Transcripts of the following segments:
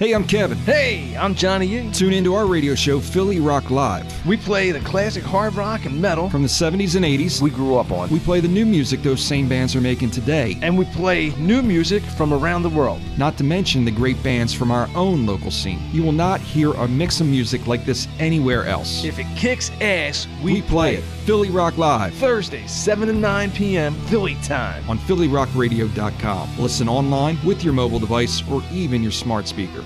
Hey, I'm Kevin. Hey, I'm Johnny Yee. Tune into our radio show, Philly Rock Live. We play the classic hard rock and metal from the 70s and 80s we grew up on. We play the new music those same bands are making today. And we play new music from around the world. Not to mention the great bands from our own local scene. You will not hear a mix of music like this anywhere else. If it kicks ass, we, we play it. Philly Rock Live. Thursday, 7 to 9 p.m. Philly time. On PhillyRockRadio.com. Listen online with your mobile device or even your smart speaker.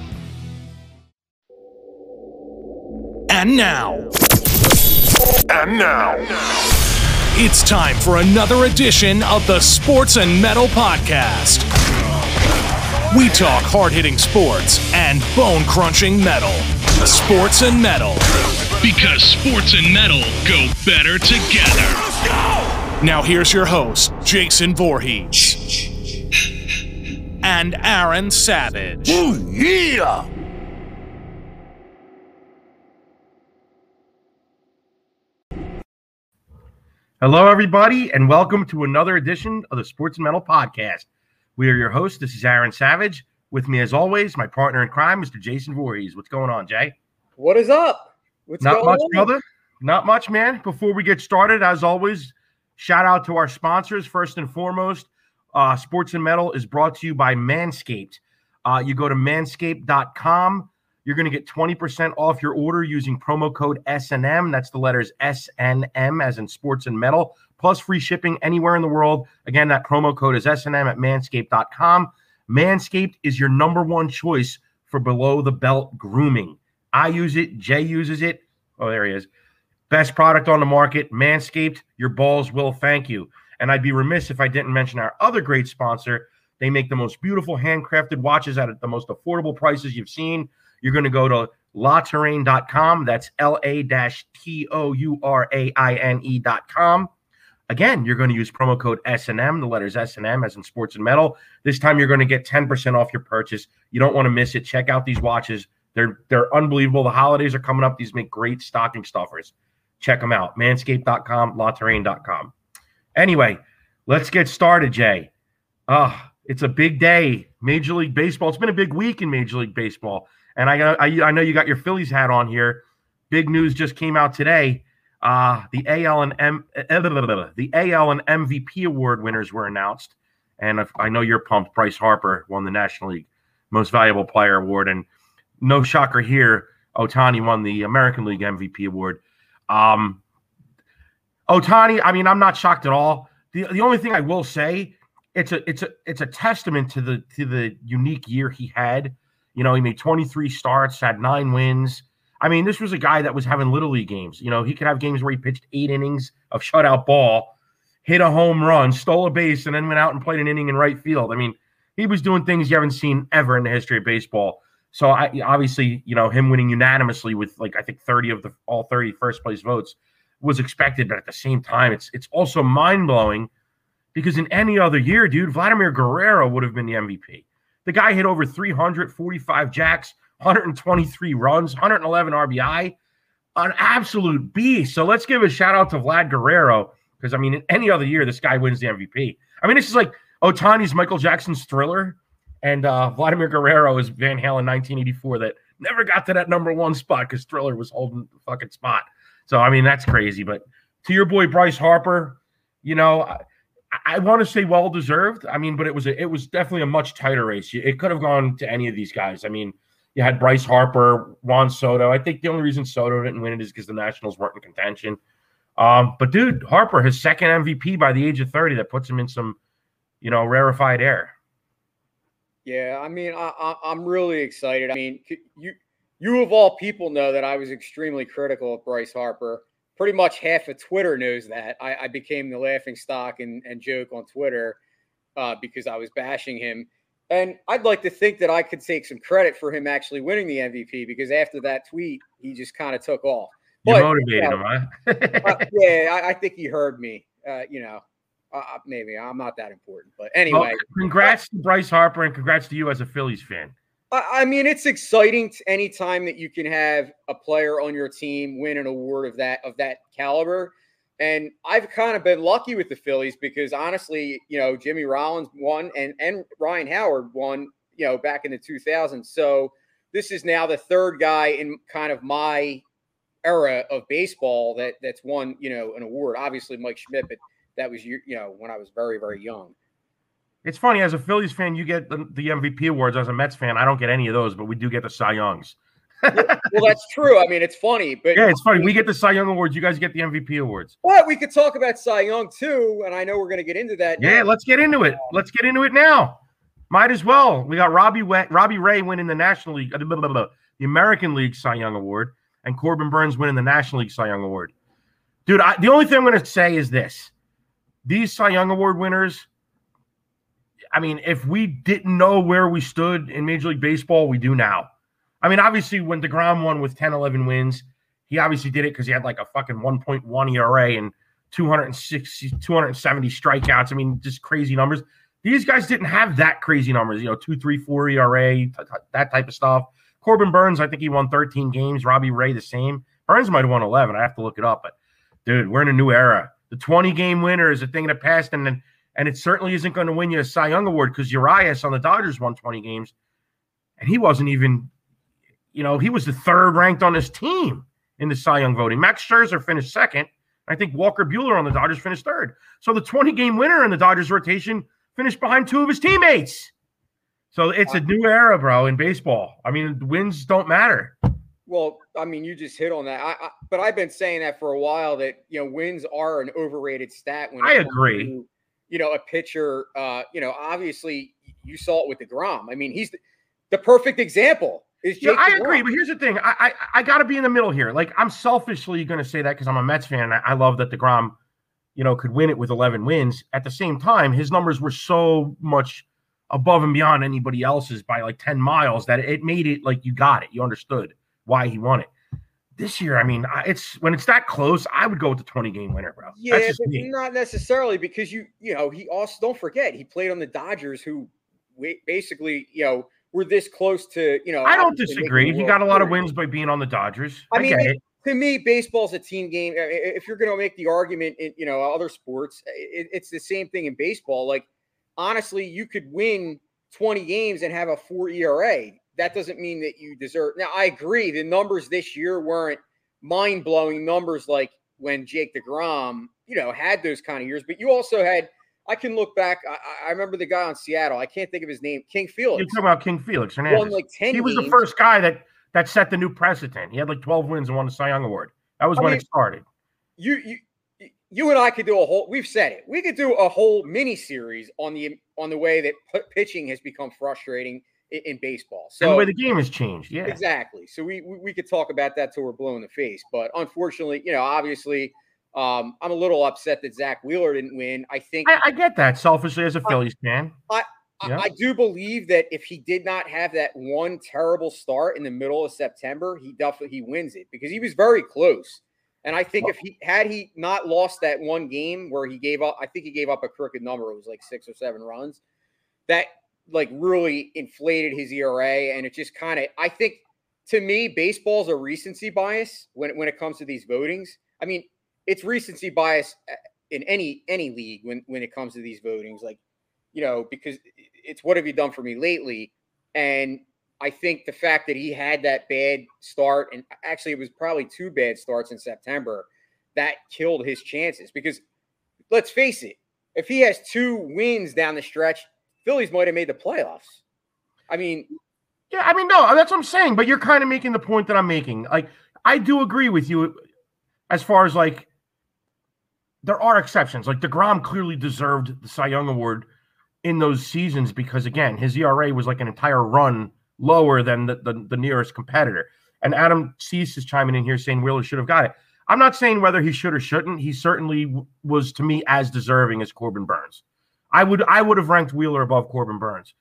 And now. And now. It's time for another edition of the Sports and Metal Podcast. We talk hard hitting sports and bone crunching metal. Sports and Metal. Because sports and metal go better together. Now, here's your host, Jason Voorhees. And Aaron Savage. Ooh, yeah! Hello, everybody, and welcome to another edition of the Sports and Metal Podcast. We are your hosts. This is Aaron Savage. With me, as always, my partner in crime, Mr. Jason Voorhees. What's going on, Jay? What is up? What's Not much, on? brother. Not much, man. Before we get started, as always, shout out to our sponsors. First and foremost, uh, Sports and Metal is brought to you by Manscaped. Uh, you go to manscaped.com. You're going to get 20% off your order using promo code SNM. That's the letters SNM as in sports and metal, plus free shipping anywhere in the world. Again, that promo code is SNM at manscaped.com. Manscaped is your number one choice for below the belt grooming. I use it. Jay uses it. Oh, there he is. Best product on the market. Manscaped, your balls will thank you. And I'd be remiss if I didn't mention our other great sponsor. They make the most beautiful handcrafted watches at the most affordable prices you've seen. You're going to go to latouraine.com. That's L A T O U R A I N E.com. Again, you're going to use promo code SNM, the letters SNM as in sports and metal. This time you're going to get 10% off your purchase. You don't want to miss it. Check out these watches. They're they're unbelievable. The holidays are coming up. These make great stocking stuffers. Check them out. Manscaped.com, latouraine.com. Anyway, let's get started, Jay. Ah, it's a big day. Major League Baseball. It's been a big week in Major League Baseball. And I, I, I know you got your Phillies hat on here. Big news just came out today. Uh, the AL and M, the AL and MVP award winners were announced, and I know you're pumped. Bryce Harper won the National League Most Valuable Player award, and no shocker here, Ohtani won the American League MVP award. Um, Ohtani, I mean, I'm not shocked at all. the The only thing I will say, it's a it's a it's a testament to the to the unique year he had you know, he made 23 starts, had nine wins. I mean, this was a guy that was having little league games. You know, he could have games where he pitched eight innings of shutout ball, hit a home run, stole a base, and then went out and played an inning in right field. I mean, he was doing things you haven't seen ever in the history of baseball. So I obviously, you know, him winning unanimously with like I think 30 of the all 30 first place votes was expected, but at the same time, it's it's also mind blowing because in any other year, dude, Vladimir Guerrero would have been the MVP. The guy hit over 345 jacks, 123 runs, 111 RBI, an absolute beast. So let's give a shout out to Vlad Guerrero because I mean, in any other year, this guy wins the MVP. I mean, this is like Ohtani's Michael Jackson's Thriller, and uh, Vladimir Guerrero is Van Halen 1984 that never got to that number one spot because Thriller was holding the fucking spot. So I mean, that's crazy. But to your boy Bryce Harper, you know. I want to say well deserved. I mean, but it was a, it was definitely a much tighter race. It could have gone to any of these guys. I mean, you had Bryce Harper, Juan Soto. I think the only reason Soto didn't win it is because the Nationals weren't in contention. Um, but dude, Harper, his second MVP by the age of 30, that puts him in some, you know, rarefied air. Yeah, I mean, I, am really excited. I mean, you you of all people know that I was extremely critical of Bryce Harper pretty much half of Twitter knows that. I, I became the laughing stock and, and joke on Twitter uh, because I was bashing him. And I'd like to think that I could take some credit for him actually winning the MVP because after that tweet, he just kind of took off. You motivated you know, him, huh? uh, yeah, I, I, think he heard me. Uh, you know, uh, uh, maybe I'm not that important, but anyway. Well, congrats to Bryce Harper and congrats to you as a Phillies fan. I mean, it's exciting anytime that you can have a player on your team win an award of that of that caliber. And I've kind of been lucky with the Phillies because honestly, you know, Jimmy Rollins won and and Ryan Howard won, you know, back in the 2000s. So this is now the third guy in kind of my era of baseball that that's won, you know, an award. Obviously, Mike Schmidt, but that was you know when I was very very young. It's funny as a Phillies fan, you get the, the MVP awards. As a Mets fan, I don't get any of those, but we do get the Cy Youngs. well, that's true. I mean, it's funny, but yeah, it's funny. We get the Cy Young awards. You guys get the MVP awards. But we could talk about Cy Young too, and I know we're going to get into that. Yeah, now. let's get into it. Let's get into it now. Might as well. We got Robbie Robbie Ray winning the National League, uh, blah, blah, blah, the American League Cy Young Award, and Corbin Burnes winning the National League Cy Young Award. Dude, I, the only thing I'm going to say is this: these Cy Young Award winners. I mean, if we didn't know where we stood in Major League Baseball, we do now. I mean, obviously, when DeGrom won with 10, 11 wins, he obviously did it because he had like a fucking 1.1 ERA and 260, 270 strikeouts. I mean, just crazy numbers. These guys didn't have that crazy numbers, you know, two, three, four ERA, that type of stuff. Corbin Burnes, I think he won 13 games. Robbie Ray, the same. Burnes might have won 11. I have to look it up, but dude, we're in a new era. The 20 game winner is a thing of the past, and then and it certainly isn't going to win you a Cy Young award because Urias on the Dodgers won 20 games, and he wasn't even, you know, he was the third ranked on his team in the Cy Young voting. Max Scherzer finished second. I think Walker Buehler on the Dodgers finished third. So the 20 game winner in the Dodgers rotation finished behind two of his teammates. So it's a new era, bro, in baseball. I mean, wins don't matter. Well, I mean, you just hit on that. I, I, but I've been saying that for a while that you know wins are an overrated stat. When I agree. To, you know, a pitcher. Uh, you know, obviously you saw it with Degrom. I mean, he's the, the perfect example. Is Jake yeah, I agree, but here's the thing: I I, I got to be in the middle here. Like, I'm selfishly going to say that because I'm a Mets fan. I, I love that Degrom, you know, could win it with 11 wins. At the same time, his numbers were so much above and beyond anybody else's by like 10 miles that it made it like you got it. You understood why he won it. This year, I mean, it's when it's that close, I would go with the 20 game winner, bro. Yeah, not necessarily because you, you know, he also don't forget he played on the Dodgers, who basically, you know, were this close to, you know. I don't disagree. He got a lot of wins by being on the Dodgers. I, I mean, it, to me, baseball's a team game. If you're going to make the argument in, you know, other sports, it, it's the same thing in baseball. Like, honestly, you could win 20 games and have a four ERA that doesn't mean that you deserve. Now, I agree. The numbers this year weren't mind blowing numbers like when Jake DeGrom, you know, had those kind of years. But you also had, I can look back. I, I remember the guy on Seattle. I can't think of his name. King Felix. You're talking about King Felix Hernandez. Won like 10 he was games. the first guy that that set the new precedent. He had like 12 wins and won the Cy Young Award. That was I when mean, it started. You, you, you and I could do a whole. We've said it. We could do a whole mini series on the on the way that pitching has become frustrating in, in baseball. So and the way the game has changed, yeah, exactly. So we, we, we could talk about that till we're blue in the face. But unfortunately, you know, obviously, um, I'm a little upset that Zach Wheeler didn't win. I think I, I get that selfishly as a Phillies fan. I, yeah. I do believe that if he did not have that one terrible start in the middle of September, he definitely he wins it because he was very close. And I think if he had he not lost that one game where he gave up, I think he gave up a crooked number. It was like six or seven runs. That like really inflated his ERA, and it just kind of I think to me baseball's a recency bias when when it comes to these votings. I mean, it's recency bias uh, in any any league when when it comes to these votings, like you know because it's what have you done for me lately, and I think the fact that he had that bad start, and actually it was probably two bad starts in September, that killed his chances because let's face it, if he has two wins down the stretch, Phillies might have made the playoffs. I mean, yeah, I mean, no, that's what I'm saying. But you're kind of making the point that I'm making. Like, I do agree with you as far as like there are exceptions. Like Degrom clearly deserved the Cy Young Award in those seasons because again, his ERA was like an entire run lower than the, the, the nearest competitor. And Adam Cease is chiming in here saying Wheeler should have got it. I'm not saying whether he should or shouldn't. He certainly was to me as deserving as Corbin Burnes. I would I would have ranked Wheeler above Corbin Burnes.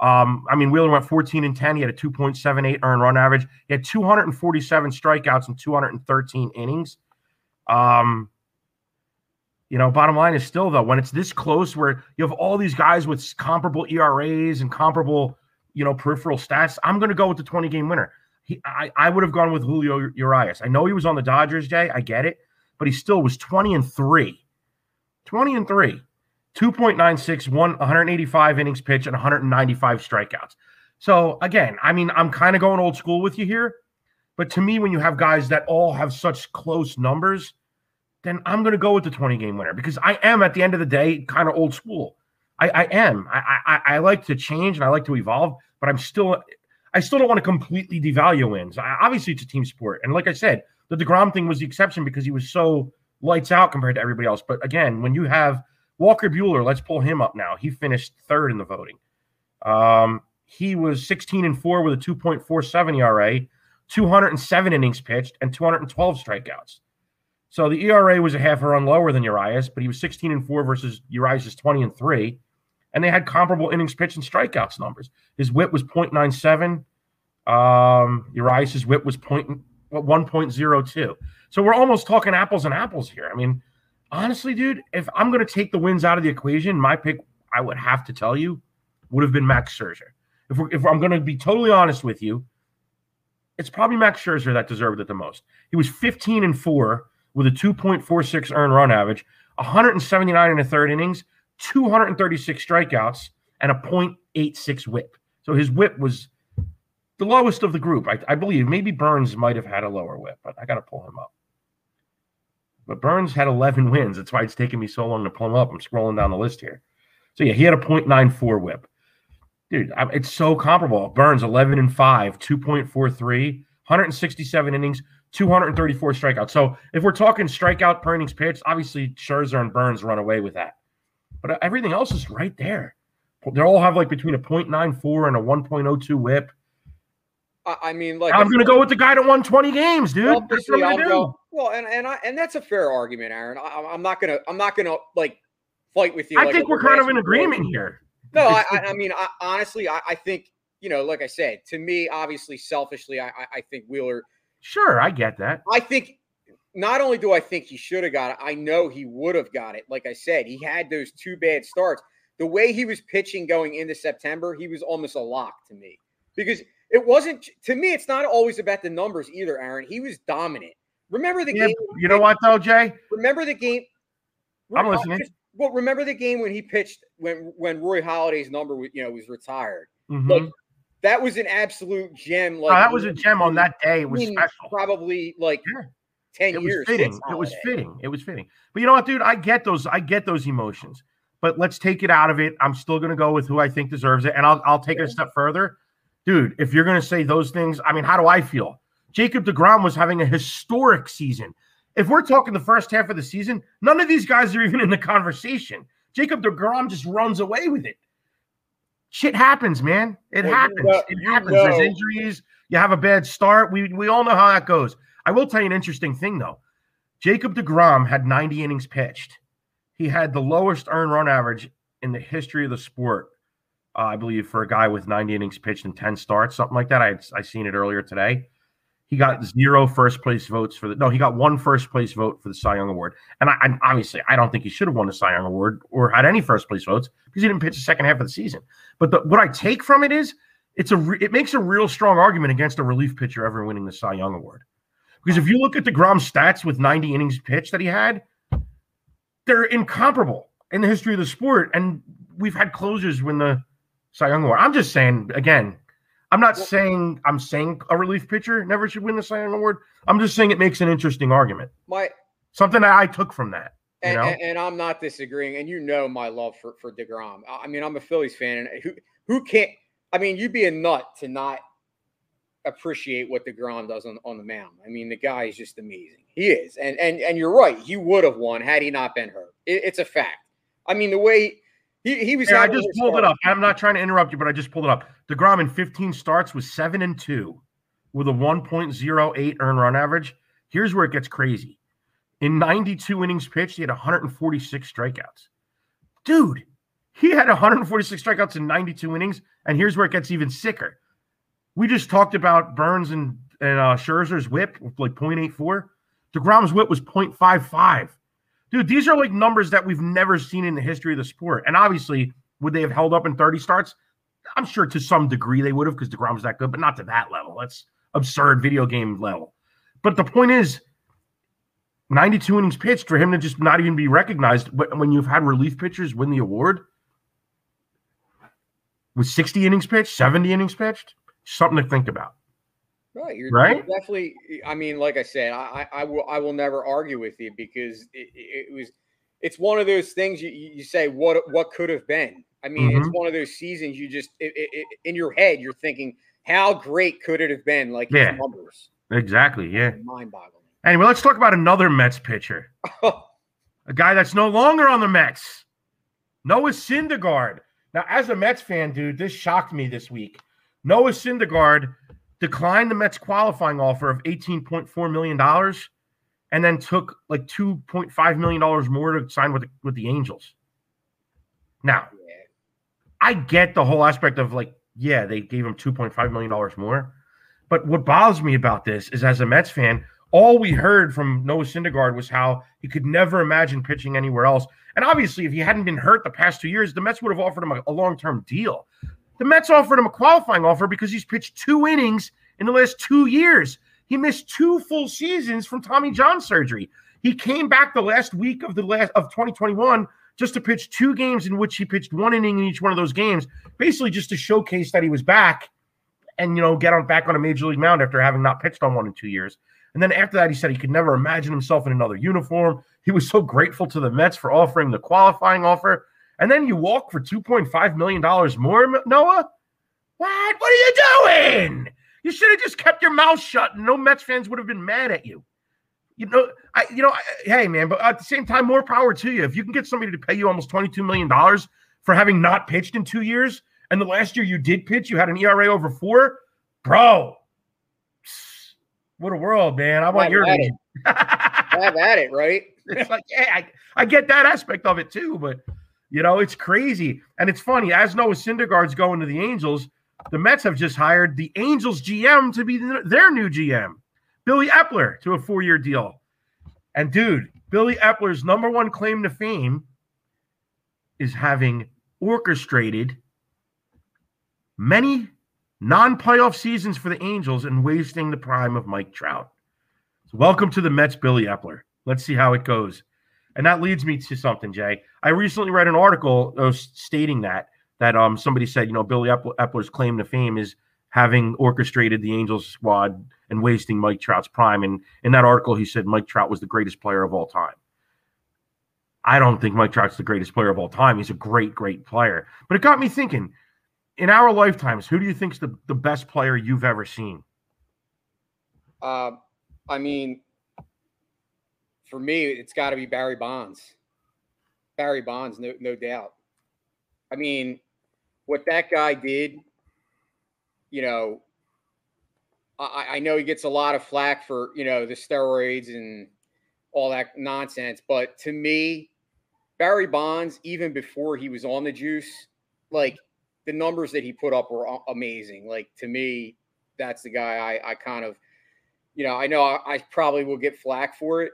Um, I mean, Wheeler went 14 and 10. He had a 2.78 earned run average. He had 247 strikeouts in 213 innings. Um, you know, bottom line is still though, when it's this close, where you have all these guys with comparable ERAs and comparable, you know, peripheral stats, I'm going to go with the 20 game winner. He, I, I would have gone with Julio Urias. I know he was on the Dodgers, Jay. I get it, but he still was 20 and three. 20 and three. 2.96, one 185 innings pitched, and 195 strikeouts. So again, I mean, I'm kind of going old school with you here, but to me, when you have guys that all have such close numbers, then I'm going to go with the 20 game winner because I am at the end of the day kind of old school. I, I am. I, I I like to change and I like to evolve, but I'm still I still don't want to completely devalue wins. I, obviously, it's a team sport, and like I said, the Degrom thing was the exception because he was so lights out compared to everybody else. But again, when you have Walker Buehler, let's pull him up now. He finished third in the voting. Um, he was 16 and 4 with a 2.47 ERA, 207 innings pitched, and 212 strikeouts. So the ERA was a half a run lower than Urias, but he was 16 and 4 versus Urias' 20 and 3. And they had comparable innings pitched and strikeouts numbers. His whip was 0.97. Um, Urias' whip was point, 1.02. So we're almost talking apples and apples here. I mean, honestly, dude, if I'm going to take the wins out of the equation, my pick, I would have to tell you, would have been Max Scherzer if, if I'm going to be totally honest with you, it's probably Max Scherzer that deserved it the most. He was 15 and four with a 2.46 earned run average, 179 in the third innings, 236 strikeouts, and a 0.86 whip. So his whip was the lowest of the group. I, I believe maybe Burnes might have had a lower whip, but I got to pull him up. But Burnes had 11 wins. That's why it's taking me so long to pull him up. I'm scrolling down the list here. So yeah, he had a 0.94 whip dude, it's so comparable. Burnes 11 and 5, 2.43, 167 innings, 234 strikeouts. So if we're talking strikeout per innings pitched, obviously Scherzer and Burnes run away with that. But uh, everything else is right there. They all have like between a 0.94 and a 1.02 whip. I mean, like I'm going to go with the guy that won 20 games, dude. What I'm go, well, and and I, and that's a fair argument, Aaron. I, am not gonna I'm not gonna like fight with you. I like think we're kind of in agreement here. No, I, I mean, I, honestly, I, I, think you know, like I said, to me, obviously, selfishly, I, I think Wheeler. Sure, I get that. I think not only do I think he should have got it, I know he would have got it. Like I said, he had those two bad starts. The way he was pitching going into September, he was almost a lock to me because it wasn't to me. It's not always about the numbers either, Aaron. He was dominant. Remember the yeah, game? You know what though, Jay? Remember the game? I'm listening. Just, well, remember the game when he pitched when when Roy Halladay's number you know was retired. Mm-hmm. Like that was an absolute gem. Like oh, that was a gem on that day. It was special. Probably like yeah. ten it years. Was fitting. It was fitting. It was fitting. But you know what, dude? I get those. I get those emotions. But let's take it out of it. I'm still going to go with who I think deserves it, and I'll I'll take yeah. it a step further, dude. If you're going to say those things, I mean, how do I feel? Jacob Degrom was having a historic season. If we're talking the first half of the season, none of these guys are even in the conversation. Jacob DeGrom just runs away with it. Shit happens, man. It well, happens. You know, it happens. Know. There's injuries. You have a bad start. We we all know how that goes. I will tell you an interesting thing though. Jacob DeGrom had 90 innings pitched. He had the lowest earned run average in the history of the sport. Uh, I believe for a guy with 90 innings pitched and 10 starts, something like that. I I seen it earlier today. He got zero first place votes for the no. He got one first place vote for the Cy Young Award, and I, I obviously I don't think he should have won the Cy Young Award or had any first place votes because he didn't pitch the second half of the season. But the, what I take from it is it's a re, it makes a real strong argument against a relief pitcher ever winning the Cy Young Award, because if you look at DeGrom stats with 90 innings pitched that he had, they're incomparable in the history of the sport, and we've had closers win the Cy Young Award. I'm just saying again, I'm not well, saying I'm saying a relief pitcher never should win the Cy Young Award. I'm just saying it makes an interesting argument. My something that I took from that. And, and, and, I'm not disagreeing. And you know my love for for Degrom. I mean, I'm a Phillies fan, and who who can't? I mean, you'd be a nut to not appreciate what Degrom does on, on the mound. I mean, the guy is just amazing. He is, and and and you're right. He would have won had he not been hurt. It, it's a fact. I mean, the way he, he was. Yeah, I just pulled it up. I'm not trying to interrupt you, but I just pulled it up. Degrom in 15 starts was seven and two, with a 1.08 earn run average. Here's where it gets crazy. In 92 innings pitched, he had 146 strikeouts. Dude, he had 146 strikeouts in 92 innings, and here's where it gets even sicker. We just talked about Burnes and and uh, Scherzer's whip, like 0.84. Degrom's whip was 0.55 dude, these are like numbers that we've never seen in the history of the sport. And obviously, would they have held up in 30 starts? I'm sure to some degree they would have because DeGrom's that good, but not to that level. That's absurd video game level. But the point is, 92 innings pitched for him to just not even be recognized when you've had relief pitchers win the award. with 60 innings pitched, 70 innings pitched. Something to think about. Right, you're, Right? you're definitely. I mean, like I said, I, I, I will, I will never argue with you because it, it, was, it's one of those things you, you you say what, what could have been. I mean, it's Mhm. one of those seasons you just it, it, in your head you're thinking, how great could it have been? Like Yeah. numbers, Exactly. Yeah. mind-boggling. Anyway, let's talk about another Mets pitcher, a guy that's no longer on the Mets, Noah Syndergaard. Now, as a Mets fan, dude, this shocked me this week. Noah Syndergaard declined the Mets qualifying offer of $18.4 million and then took like $2.5 million more to sign with the, with the Angels. Now. I get the whole aspect of like, yeah, they gave him $2.5 million more. But what bothers me about this is as a Mets fan, all we heard from Noah Syndergaard was how he could never imagine pitching anywhere else. And obviously, if he hadn't been hurt the past two years, the Mets would have offered him a, a long term deal. The Mets offered him a qualifying offer because he's pitched two innings in the last two years. He missed two full seasons from Tommy John surgery. He came back the last week of the last of 2021 just to pitch two games in which he pitched one inning in each one of those games, basically just to showcase that he was back and you know get on back on a major league mound after having not pitched on one in two years. And then after that, he said he could never imagine himself in another uniform. He was so grateful to the Mets for offering the qualifying offer. And then you walk for $2.5 million more, Noah? What? What are you doing? You should have just kept your mouth shut and no Mets fans would have been mad at you. You know, I you know, I, hey man, but at the same time, more power to you. If you can get somebody to pay you almost $22 million for having not pitched in two years, and the last year you did pitch, you had an ERA over four, bro. What a world, man. I want your. Have at it, right? it's like, yeah, I, I get that aspect of it too, but you know, it's crazy. And it's funny, as Noah Syndergaard's going to the Angels, the Mets have just hired the Angels GM to be their new GM, Billy Eppler, to a four-year deal. And dude, Billy Eppler's number one claim to fame is having orchestrated many non-playoff seasons for the Angels and wasting the prime of Mike Trout. So welcome to the Mets, Billy Eppler. Let's see how it goes. And that leads me to something, Jay. I recently read an article uh, stating that that um somebody said, you know, Billy Eppler, Eppler's claim to fame is having orchestrated the Angels squad and wasting Mike Trout's prime. And in that article, he said Mike Trout was the greatest player of all time. I don't think Mike Trout's the greatest player of all time. He's a great, great player. But it got me thinking, in our lifetimes, who do you think's the, the best player you've ever seen? Uh, I mean, for me, it's got to be Barry Bonds. Barry Bonds, no, no doubt. I mean, what that guy did, you know, I, I know he gets a lot of flack for, you know, the steroids and all that nonsense. But to me, Barry Bonds, even before he was on the juice, like the numbers that he put up were amazing. Like to me, that's the guy I, I kind of, you know, I know I, I probably will get flack for it,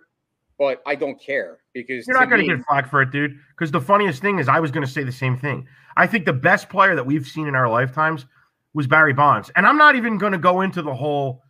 but I don't care because You're not going to get flack for it, dude. Because the funniest thing is, I was going to say the same thing. I think the best player that we've seen in our lifetimes was Barry Bonds, and I'm not even going to go into the whole.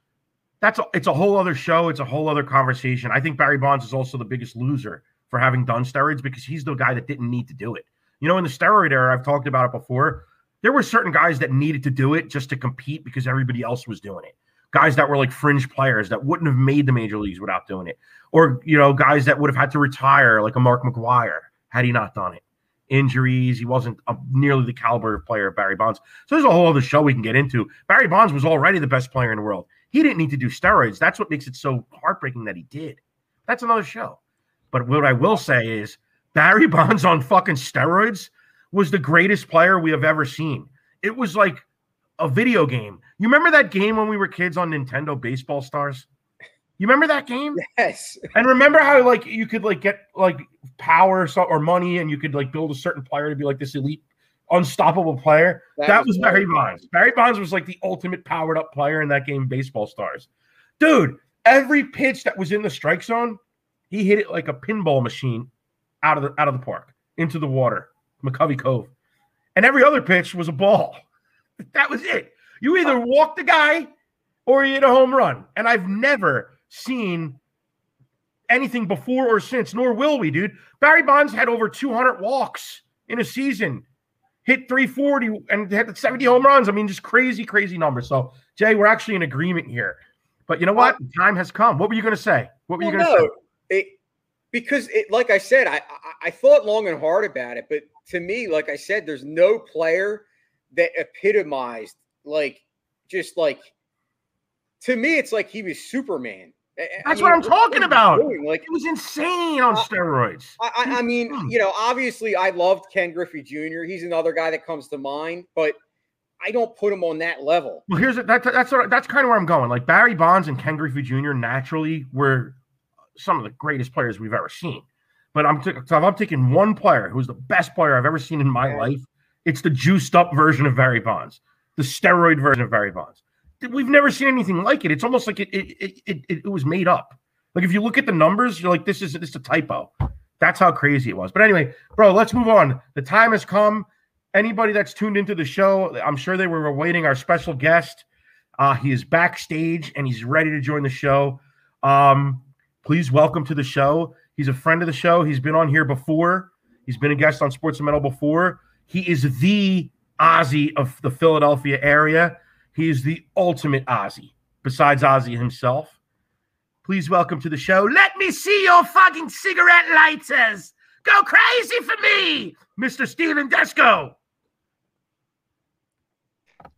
That's a, it's a whole other show. It's a whole other conversation. I think Barry Bonds is also the biggest loser for having done steroids because he's the guy that didn't need to do it. You know, in the steroid era, I've talked about it before. There were certain guys that needed to do it just to compete because everybody else was doing it. Guys that were like fringe players that wouldn't have made the major leagues without doing it or you know guys that would have had to retire like a Mark McGwire had he not done it. Injuries, he wasn't a, nearly the caliber of player of Barry Bonds. So there's a whole other show we can get into. Barry Bonds was already the best player in the world. He didn't need to do steroids. That's what makes it so heartbreaking that he did. That's another show. But what I will say is Barry Bonds on fucking steroids was the greatest player we have ever seen. It was like a video game. You remember that game when we were kids on Nintendo Baseball Stars? You remember that game? yes, And remember how like you could like get like power so, or money, and you could like build a certain player to be like this elite, unstoppable player. That, was, Barry Bonds. Barry Bonds was like the ultimate powered up player in that game, Baseball Stars. Dude, every pitch that was in the strike zone, he hit it like a pinball machine out of the out of the park into the water, McCovey Cove, and every other pitch was a ball. That was it. You either walk the guy or you hit a home run. And I've never seen anything before or since, nor will we, dude. Barry Bonds had over 200 walks in a season. hit 340 and had 70 home runs. I mean, just crazy, crazy numbers. So, Jay, we're actually in agreement here. But you know what? The time has come. What were you going to say? What were you going to no, it, because it, like I said, I, I I thought long and hard about it, but to me, like I said, there's no player that epitomized like just like to me, it's like he was Superman. I- I That's mean, what I'm talking about. doing? Like? It was insane on steroids. I, I I mean, you know, obviously, I loved Ken Griffey Jr. He's another guy that comes to mind, but I don't put him on that level. Well, here's that, that's what- that's kind of where I'm going. Like Barry Bonds and Ken Griffey Jr. naturally were some of the greatest players we've ever seen. But I'm t- so I'm taking one player who's the best player I've ever seen in my life. It's the juiced up version of Barry Bonds, the steroid version of Barry Bonds. We've never seen anything like it. It's almost like it it it, it, it was made up. Like if you look at the numbers, you're like, this is this is a typo. That's how crazy it was. But anyway, bro, let's move on. The time has come. Anybody that's tuned into the show, I'm sure they were awaiting our special guest. Uh, he is backstage and he's ready to join the show. Um, please welcome to the show. He's a friend of the show. He's been on here before. He's been a guest on Sports and Metal before. He is the Ozzy of the Philadelphia area. He is the ultimate Ozzy, besides Ozzy himself. Please welcome to the show. Let me see your fucking cigarette lighters. Go crazy for me, Mr. Stephen Desko.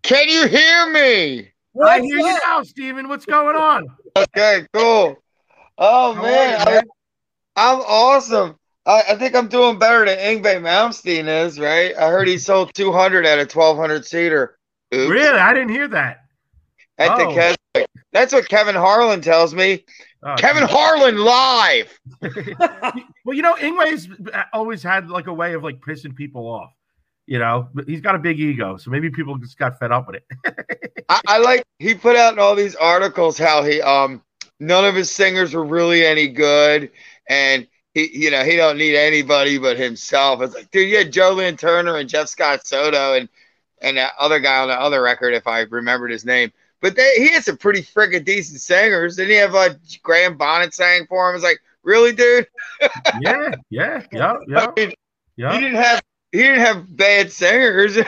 Can you hear me? I hear you now, Steven. What's going on? Okay, cool. Oh How man, you, man? I, am awesome. I, I think I'm doing better than Yngwie Malmsteen is, right? I heard he sold 200 at a 1200 seater. Oops. Really? I didn't hear that. At the Oh. Keswick. That's what Kevin Harlan tells me. Oh, Kevin Harlan live. Well, you know, Yngwie's always had like a way of like pissing people off. You know, but he's got a big ego, so maybe people just got fed up with it. I, I like he put out in all these articles how he um none of his singers were really any good and he you know he don't need anybody but himself. It's like dude, you had Joe Lynn Turner and Jeff Scott Soto and and that other guy on the other record if I remembered his name. But they, he had some pretty freaking decent singers. Didn't he have uh, Graham Bonnet sang for him? It's like really, dude. yeah, yeah, yeah, yeah, I mean, he didn't have he didn't have bad singers.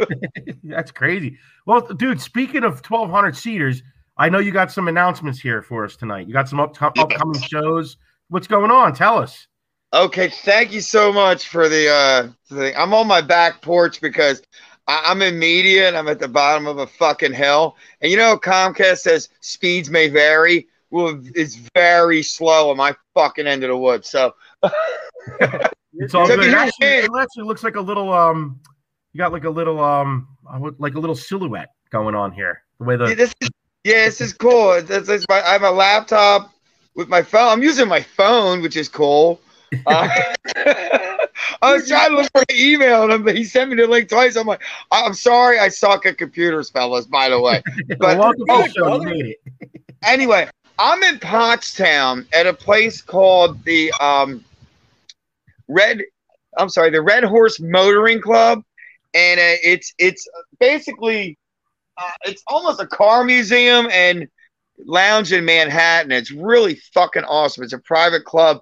That's crazy. Well, dude, speaking of 1,200 seaters, I know you got some announcements here for us tonight. You got some up- upcoming shows. What's going on? Tell us. Okay, thank you so much for the uh thing. I'm on my back porch because I, I'm in media and I'm at the bottom of a fucking hill. And you know Comcast says speeds may vary. Well, it's very slow on my fucking end of the woods. So It's all So good. It actually, it actually looks like a little um, you got like a little um, like a little silhouette going on here. The way Yeah, the this is yeah, this is cool. It's, it's, it's my, I have a laptop with my phone. I'm using my phone, which is cool. Uh, I was trying to look for the email, and he sent me the link twice. I'm like, I'm sorry, I suck at computers, fellas. By the way, but oh, show. You brother. made it. anyway, I'm in Pottstown at a place called the um, Red. I'm sorry, the Red Horse Motoring Club, and uh, it's it's basically uh, it's almost a car museum and lounge in Manhattan. It's really fucking awesome. It's a private club.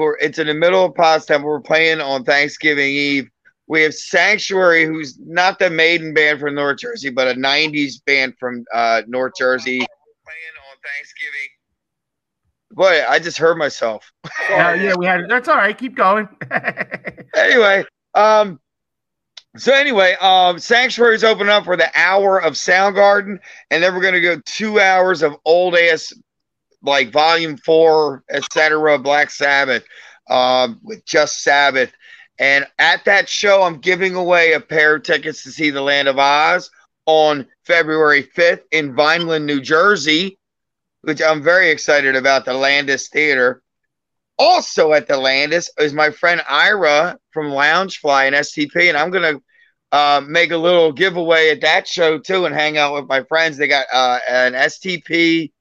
Where it's in the middle of Pottstown. We're playing on Thanksgiving Eve. We have Sanctuary, who's not the maiden band from North Jersey, but a '90s band from uh, North Jersey. Playing on Thanksgiving. Boy, I just heard myself. Yeah, yeah, we had. That's all right. Keep going. anyway, um, so anyway, um, Sanctuary's opening up for the hour of Soundgarden, and then we're gonna go two hours of old ass, like Volume Four, etc. Black Sabbath, um, with just Sabbath. And at that show, I'm giving away a pair of tickets to see the Land of Oz on February 5th in Vineland, New Jersey, which I'm very excited about. The Landis Theater. Also at the Landis is my friend Ira from Loungefly and STP, and I'm gonna uh, make a little giveaway at that show too, and hang out with my friends. They got uh, an STP,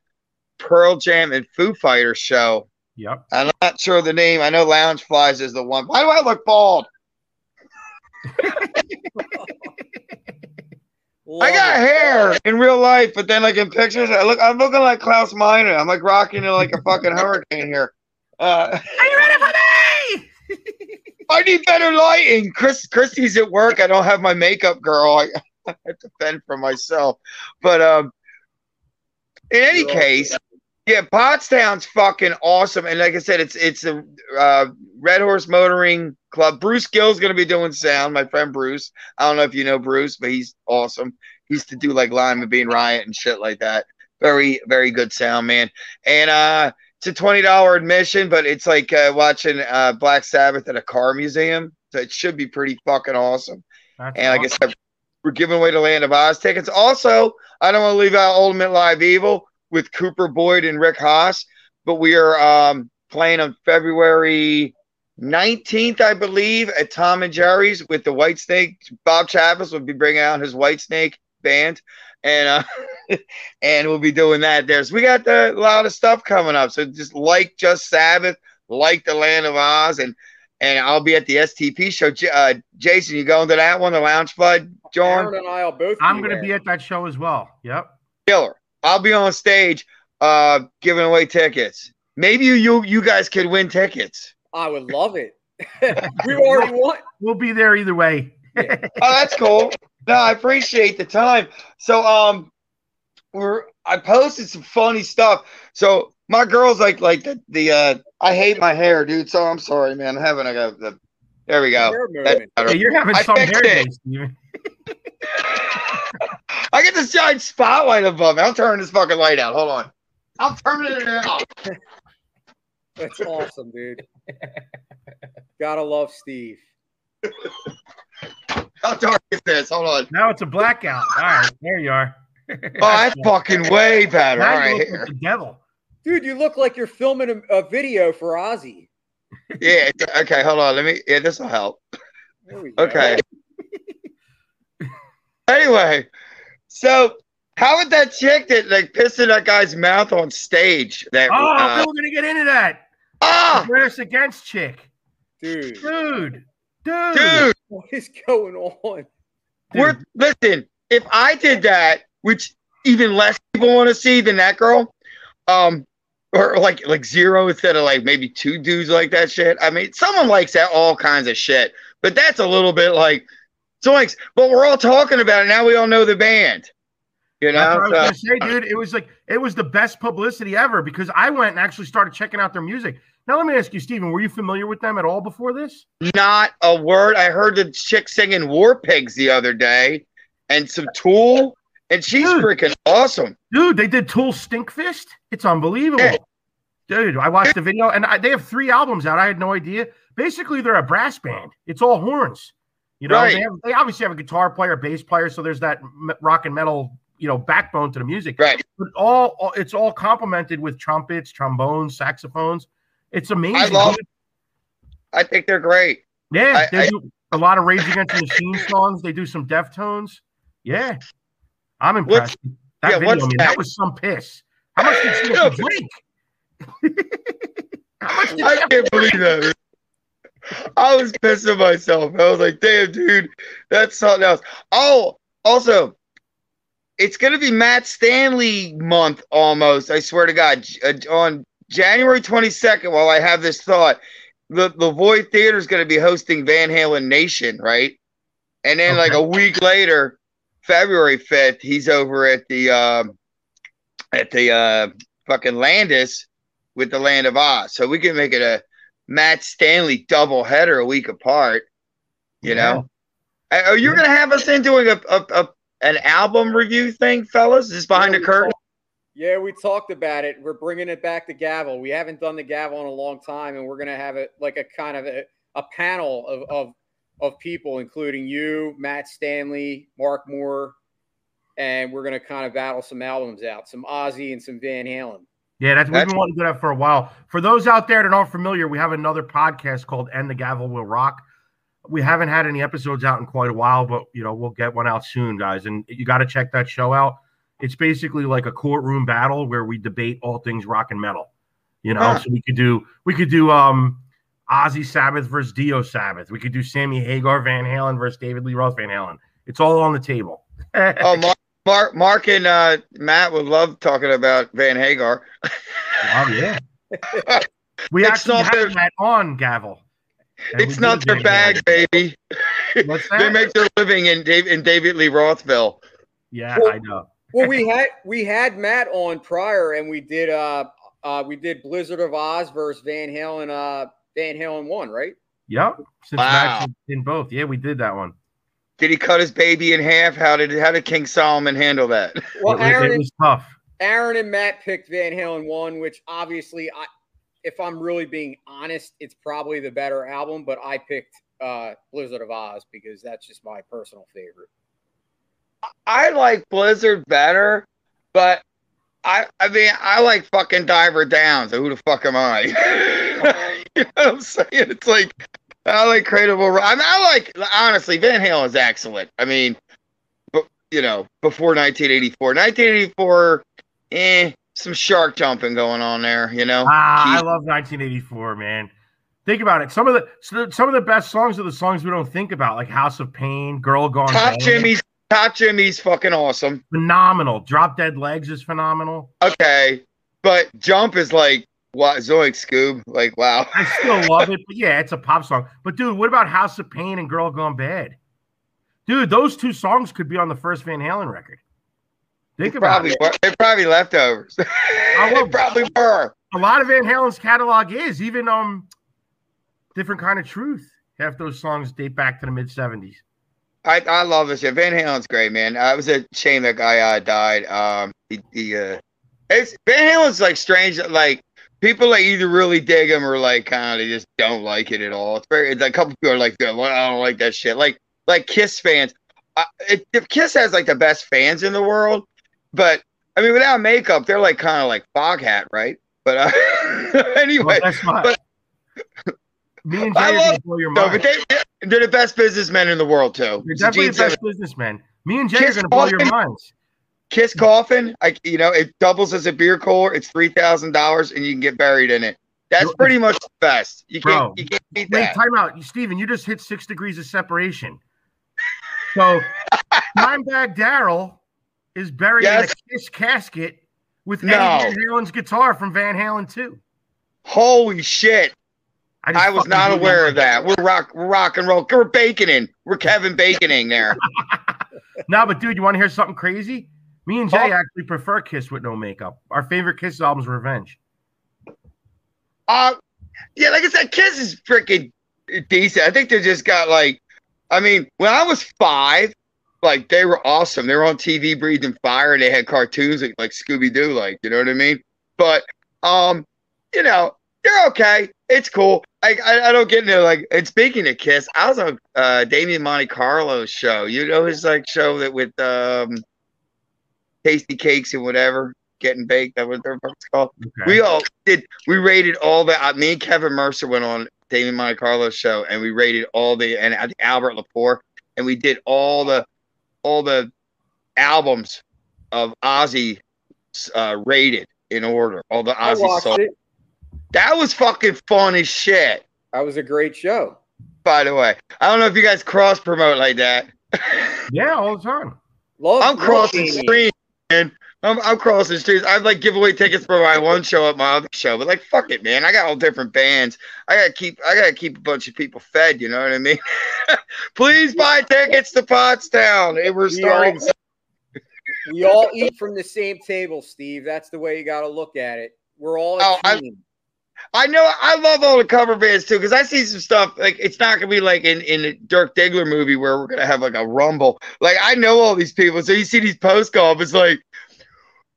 Pearl Jam, and Foo Fighters show. yep. I'm not sure of the name. I know Lounge Flies is the one. Why do I look bald? I got hair in real life, but then like in pictures, I look I'm looking like Klaus Meine. I'm like rocking it like a fucking hurricane here. Uh, Are you ready for me? I need better lighting. Chris, Christy's at work. I don't have my makeup girl. I, I have to fend for myself. But um, in any You're case, set. Yeah, Pottstown's fucking awesome. And like I said, it's it's a uh, Red Horse Motoring Club. Bruce Gill's gonna be doing sound. My friend Bruce. I don't know if you know Bruce, but he's awesome. He used to do like Lime and Bean Riot and shit like that. Very very good sound man. And uh, it's a twenty dollar admission, but it's like uh, watching uh, Black Sabbath at a car museum. So it should be pretty fucking awesome. That's And like I awesome. said, we're giving away the Land of Oz tickets. Also, I don't want to leave out Ultimate Live Evil with Cooper Boyd and Rick Haas, but we are um, playing on February 19th, I believe, at Tom and Jerry's with the White Snake. Bob Chavis will be bringing out his White Snake band, and uh, and we'll be doing that there. So we got the, a lot of stuff coming up. So just like Just Sabbath, like the Land of Oz, and and I'll be at the STP show. J- Uh, Jason, you going to that one, the Lounge Bud, John? Aaron and I'll both. I'm going to be at that show as well. Yep. killer. I'll be on stage uh giving away tickets. Maybe you you, you guys could win tickets. I would love it. we already won. We'll be there either way. Oh, that's cool. No, I appreciate the time. So um we're I posted some funny stuff. So my girl's like like the the uh I hate my hair, dude. So I'm sorry, man. I'm having like a the there we go. Hair That's Yeah, you're having I some fixed hair it. Days, Steven. I get this giant spotlight above me. I'm turning this fucking light out. Hold on. I'm turning it out. That's awesome, dude. Gotta love Steve. How dark is this? Hold on. Now it's a blackout. All right, there you are. Oh, that's fucking way better. Now you right, look here. like the devil. Dude, you look like you're filming a, a video for Ozzy. Yeah. Okay. Hold on. Let me. Yeah, this will help. Okay. go. Okay. anyway, so how would that chick that like pissed in that guy's mouth on stage? That Oh, uh, we we're gonna get into that. ah, Brass Against chick, Dude, dude, dude, dude, what is going on? we're listen. If I did that, which even less people want to see than that girl, um, or like like zero instead of like maybe two dudes like that shit. I mean, someone likes that all kinds of shit, but that's a little bit like so like. But we're all talking about it now. We all know the band. You That's know, what I was So- gonna say, dude. It was like it was the best publicity ever because I went and actually started checking out their music. Now let me ask you, Steven, were you familiar with them at all before this? Not a word. I heard the chick singing War Pigs the other day and some Tool, and she's Dude. freaking awesome. Dude, they did Tool Stinkfist. It's unbelievable. Yeah. Dude, I watched the video and I, they have three albums out. I had no idea. Basically, they're a brass band. It's all horns. You know, Right. they, have, they obviously have a guitar player, bass player, so there's that rock and metal, you know, backbone to the music. Right. But all, all it's all complemented with trumpets, trombones, saxophones. It's amazing. I love. I think they're great. Yeah, I- they I- do a lot of Rage Against the Machine songs. They do some Deftones. Yeah, I'm impressed. that yeah, video, I mean, that? that was some piss. How much did you drink? How much did I can't believe that. I was pissing myself. I was like, damn, dude, that's something else. Oh, also, it's going to be Matt Stanley month almost. I swear to God. Uh, On January 22nd, while I have this thought, the, the Void Theater is going to be hosting Van Halen Nation, right? And then, like, a week later, February 5th, he's over at the, um, at the, uh, fucking Landis with the Land of Oz. So we can make it a Matt Stanley double header a week apart. You know, Uh, are you Yeah. going to have us in doing a, a, a an album review thing, fellas? Is this behind Yeah, the curtain? talked- Yeah, we talked about it. We're bringing it back to Gavel. We haven't done the Gavel in a long time, and we're gonna have it like a kind of a, a panel of, of of people, including you, Matt Stanley, Mark Moore, and we're gonna kind of battle some albums out, some Ozzy and some Van Halen. Yeah, that's we've been wanting to do that for a while. For those out there that aren't familiar, we have another podcast called "And the Gavel Will Rock." We haven't had any episodes out in quite a while, but you know we'll get one out soon, guys. And you got to check that show out. It's basically like a courtroom battle where we debate all things rock and metal. You know, Huh. so we could do we could do um Ozzy Sabbath versus Dio Sabbath. We could do Sammy Hagar Van Halen versus David Lee Roth Van Halen. It's all on the table. Oh, Mark, Mark, Mark and uh, Matt would love talking about Van Hagar. Oh yeah. we It's actually not had fair. that on Gavel. It's not their Van bag, Halen. baby. What's they make their living in Dave in David Lee Rothville. Yeah, Well- I know. Well, we had we had Matt on prior, and we did uh uh we did Blizzard of Oz versus Van Halen. Uh, Van Halen won, right? Yep. Since Wow. Max in both. Yeah, we did that one. Did he cut his baby in half? How did how did King Solomon handle that? Well, it, was, Aaron it and, was tough. Aaron and Matt picked Van Halen one, which obviously, I if I'm really being honest, it's probably the better album. But I picked uh Blizzard of Ozz because that's just my personal favorite. I like Blizzard better, but I I mean I like fucking Diver Down. So who the fuck am I? you know what I'm saying? It's like I like Cradle I mean I like honestly Van Halen is excellent. I mean, but you know before 1984, 1984, eh, some shark jumping going on there. You know. Ah, I love 1984, man. Think about it. Some of the some of the best songs are the songs we don't think about, like House of Pain, Girl Gone Top Bad. Jimmy's Top Jimmy's fucking awesome. phenomenal. Drop Dead Legs is phenomenal. Okay, but Jump is like what Zoic Scoob. Like wow. I still love it, but yeah, it's a pop song. But dude, what about House of Pain and Girl Gone Bad? Dude, those two songs could be on the first Van Halen record. Think about probably it. they're probably leftovers. I they love- probably were. A lot of Van Halen's catalog is even um different kind of truth. Half those songs date back to the mid 70s. I, I love this shit. Van Halen's great, man. Uh, it was a shame that guy uh, died. Um, he, he uh, it's Van Halen's like strange. Like people like either really dig him or like kind of they just don't like it at all. It's very. It's, like, a couple people are like, "I don't like that shit." Like like Kiss fans. Uh, it, if Kiss has like the best fans in the world, but I mean, without makeup, they're like kind of like Foghat, right? But uh, Well, anyway, that's not. but- Me and I Jay are love- gonna blow your no, mind. but they they're the best businessmen in the world too. They're definitely the best businessmen. Me and Jay Kiss are gonna blow your minds. Kiss coffin, like you know, it doubles as a beer cooler. It's three thousand dollars, and you can get buried in it. That's pretty much the best. You can't, you can't beat Wait, that. time out. Steven, you just hit six degrees of separation. So Dimebag Darrell is buried Yes. in a Kiss casket with No. Eddie Van Halen's guitar from Van Halen II. Holy shit! just I was not aware of that. We're rock, we're rock and roll. We're baconing. We're Kevin Baconing there. No, but dude, you want to hear something crazy? Me and Jay Huh? actually prefer Kiss with no makeup. Our favorite Kiss album is Revenge. Uh, yeah, like I said, Kiss is freaking decent. I think they just got like, I mean, when I was five, like they were awesome. They were on TV breathing fire, and they had cartoons like, like Scooby Doo, like you know what I mean. But um, you know, they're okay. It's cool. I, I I don't get into like. And speaking of Kiss, I was on uh Damien Monte Carlo's show. You know his like show that with um, tasty cakes and whatever getting baked. That was their it's called. Okay. We all did. We rated all the. Uh, me and Kevin Mercer went on Damien Monte Carlo's show, and we rated all the and I Albert Lepore, and we did all the all the albums of Ozzy uh, rated in order. All the Ozzy watched songs. it. That was fucking fun as shit. That was a great show. By the way, I don't know if you guys cross promote like that. yeah, all the time. Love, I'm crossing Damien. Man. I'm, I'm crossing streets. I'd like give away tickets for my one show at my other show, but like fuck it, man. I got all different bands. I gotta keep I gotta keep a bunch of people fed. You know what I mean? Please buy tickets to Pottstown. It- We're We starting. all- We all eat from the same table, Steve. That's the way you got to look at it. We're all Oh, team. I know. I love all the cover bands too because I see some stuff like it's not gonna be like in in the Dirk Diggler movie where we're gonna have like a rumble. Like I know all these people, so you see these posts go up. It's like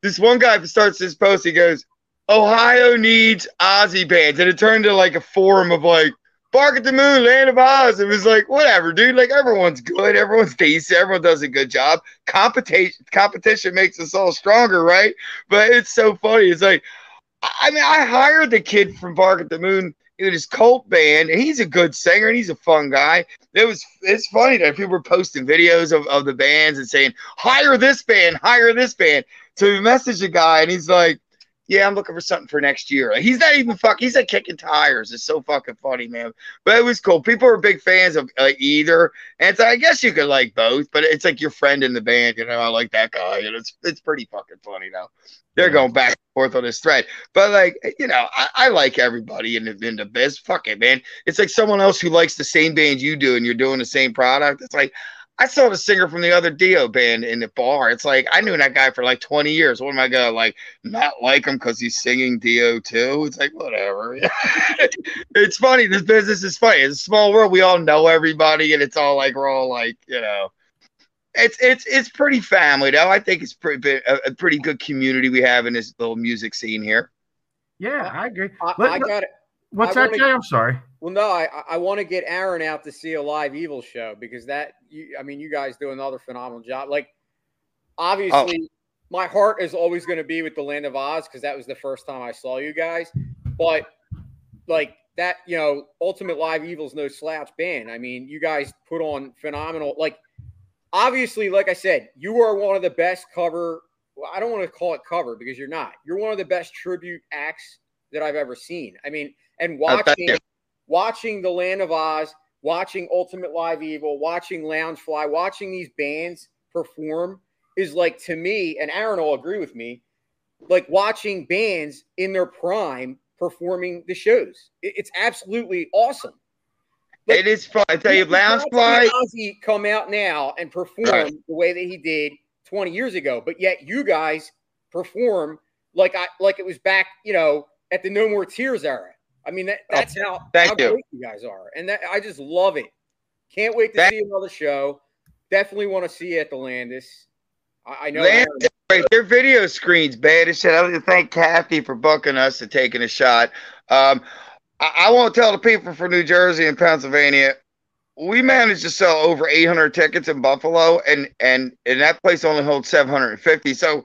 this one guy starts this post. He goes, "Ohio needs Ozzy bands," and it turned to like a forum of like. Bark at the Moon, Land of Oz. It was like, whatever, dude. Like everyone's good, everyone's decent, everyone does a good job. Competition, competition makes us all stronger, right? But it's so funny. It's like, I mean, I hired the kid from Bark at the Moon in his cult band, and he's a good singer and he's a fun guy. It was it's funny that people were posting videos of, of the bands and saying, hire this band, hire this band. So we messaged the guy and he's like, yeah, I'm looking for something for next year. Like, he's not even fuck. He's like kicking tires. It's so fucking funny, man. But it was cool. People are big fans of like either, and it's I guess you could like both, but it's like your friend in the band. You know, I like that guy, and it's it's pretty fucking funny now. They're going back and forth on this thread, but like you know, I, I like everybody in the in the biz. Fuck it, man. It's like someone else who likes the same band you do, and you're doing the same product. It's like I saw the singer from the other Dio band in the bar. It's like I knew that guy for like 20 years. What am I gonna like not like him because he's singing Dio too? It's like whatever. it's funny. This business is funny. It's a small world. We all know everybody, and it's all like we're all like you know. It's it's it's pretty family though. I think it's pretty a, a pretty good community we have in this little music scene here. Yeah, I agree. I, Let- I got it. What's I that, wanna- Jay? I'm sorry. Well, no, I I want to get Aaron out to see a live Evil show because that you, I mean, you guys do another phenomenal job. Like, obviously, my heart is always going to be with the Land of Oz because that was the first time I saw you guys. But like that, you know, Ultimate Live Evil's no slouch band. I mean, you guys put on phenomenal. Like, obviously, like I said, you are one of the best cover. Well, I don't want to call it cover because you're not. You're one of the best tribute acts that I've ever seen. I mean, and Oh, watching you. Watching the Land of Oz, watching Ultimate Live Evil, watching Loungefly, watching these bands perform is like to me, and Aaron will agree with me, like watching bands in their prime performing the shows. It's absolutely awesome. Like, It is fun. I tell you, Loungefly. Ozzy come out now and perform Right. the way that he did 20 years ago, but yet you guys perform like I like it was back, you know, at the No More Tears era. I mean, that, Oh, that's how, thank how you. great you guys are, and that I just love it. Can't wait to Thank- see another show. Definitely want to see you at the Landis. I, I know. Land- Aaron- Right, their video screens bad as shit. I want to thank Kathy for booking us and taking a shot. Um, I, I won't tell the people from New Jersey and Pennsylvania. We managed to sell over 800 tickets in Buffalo, and and and that place only holds 750. So,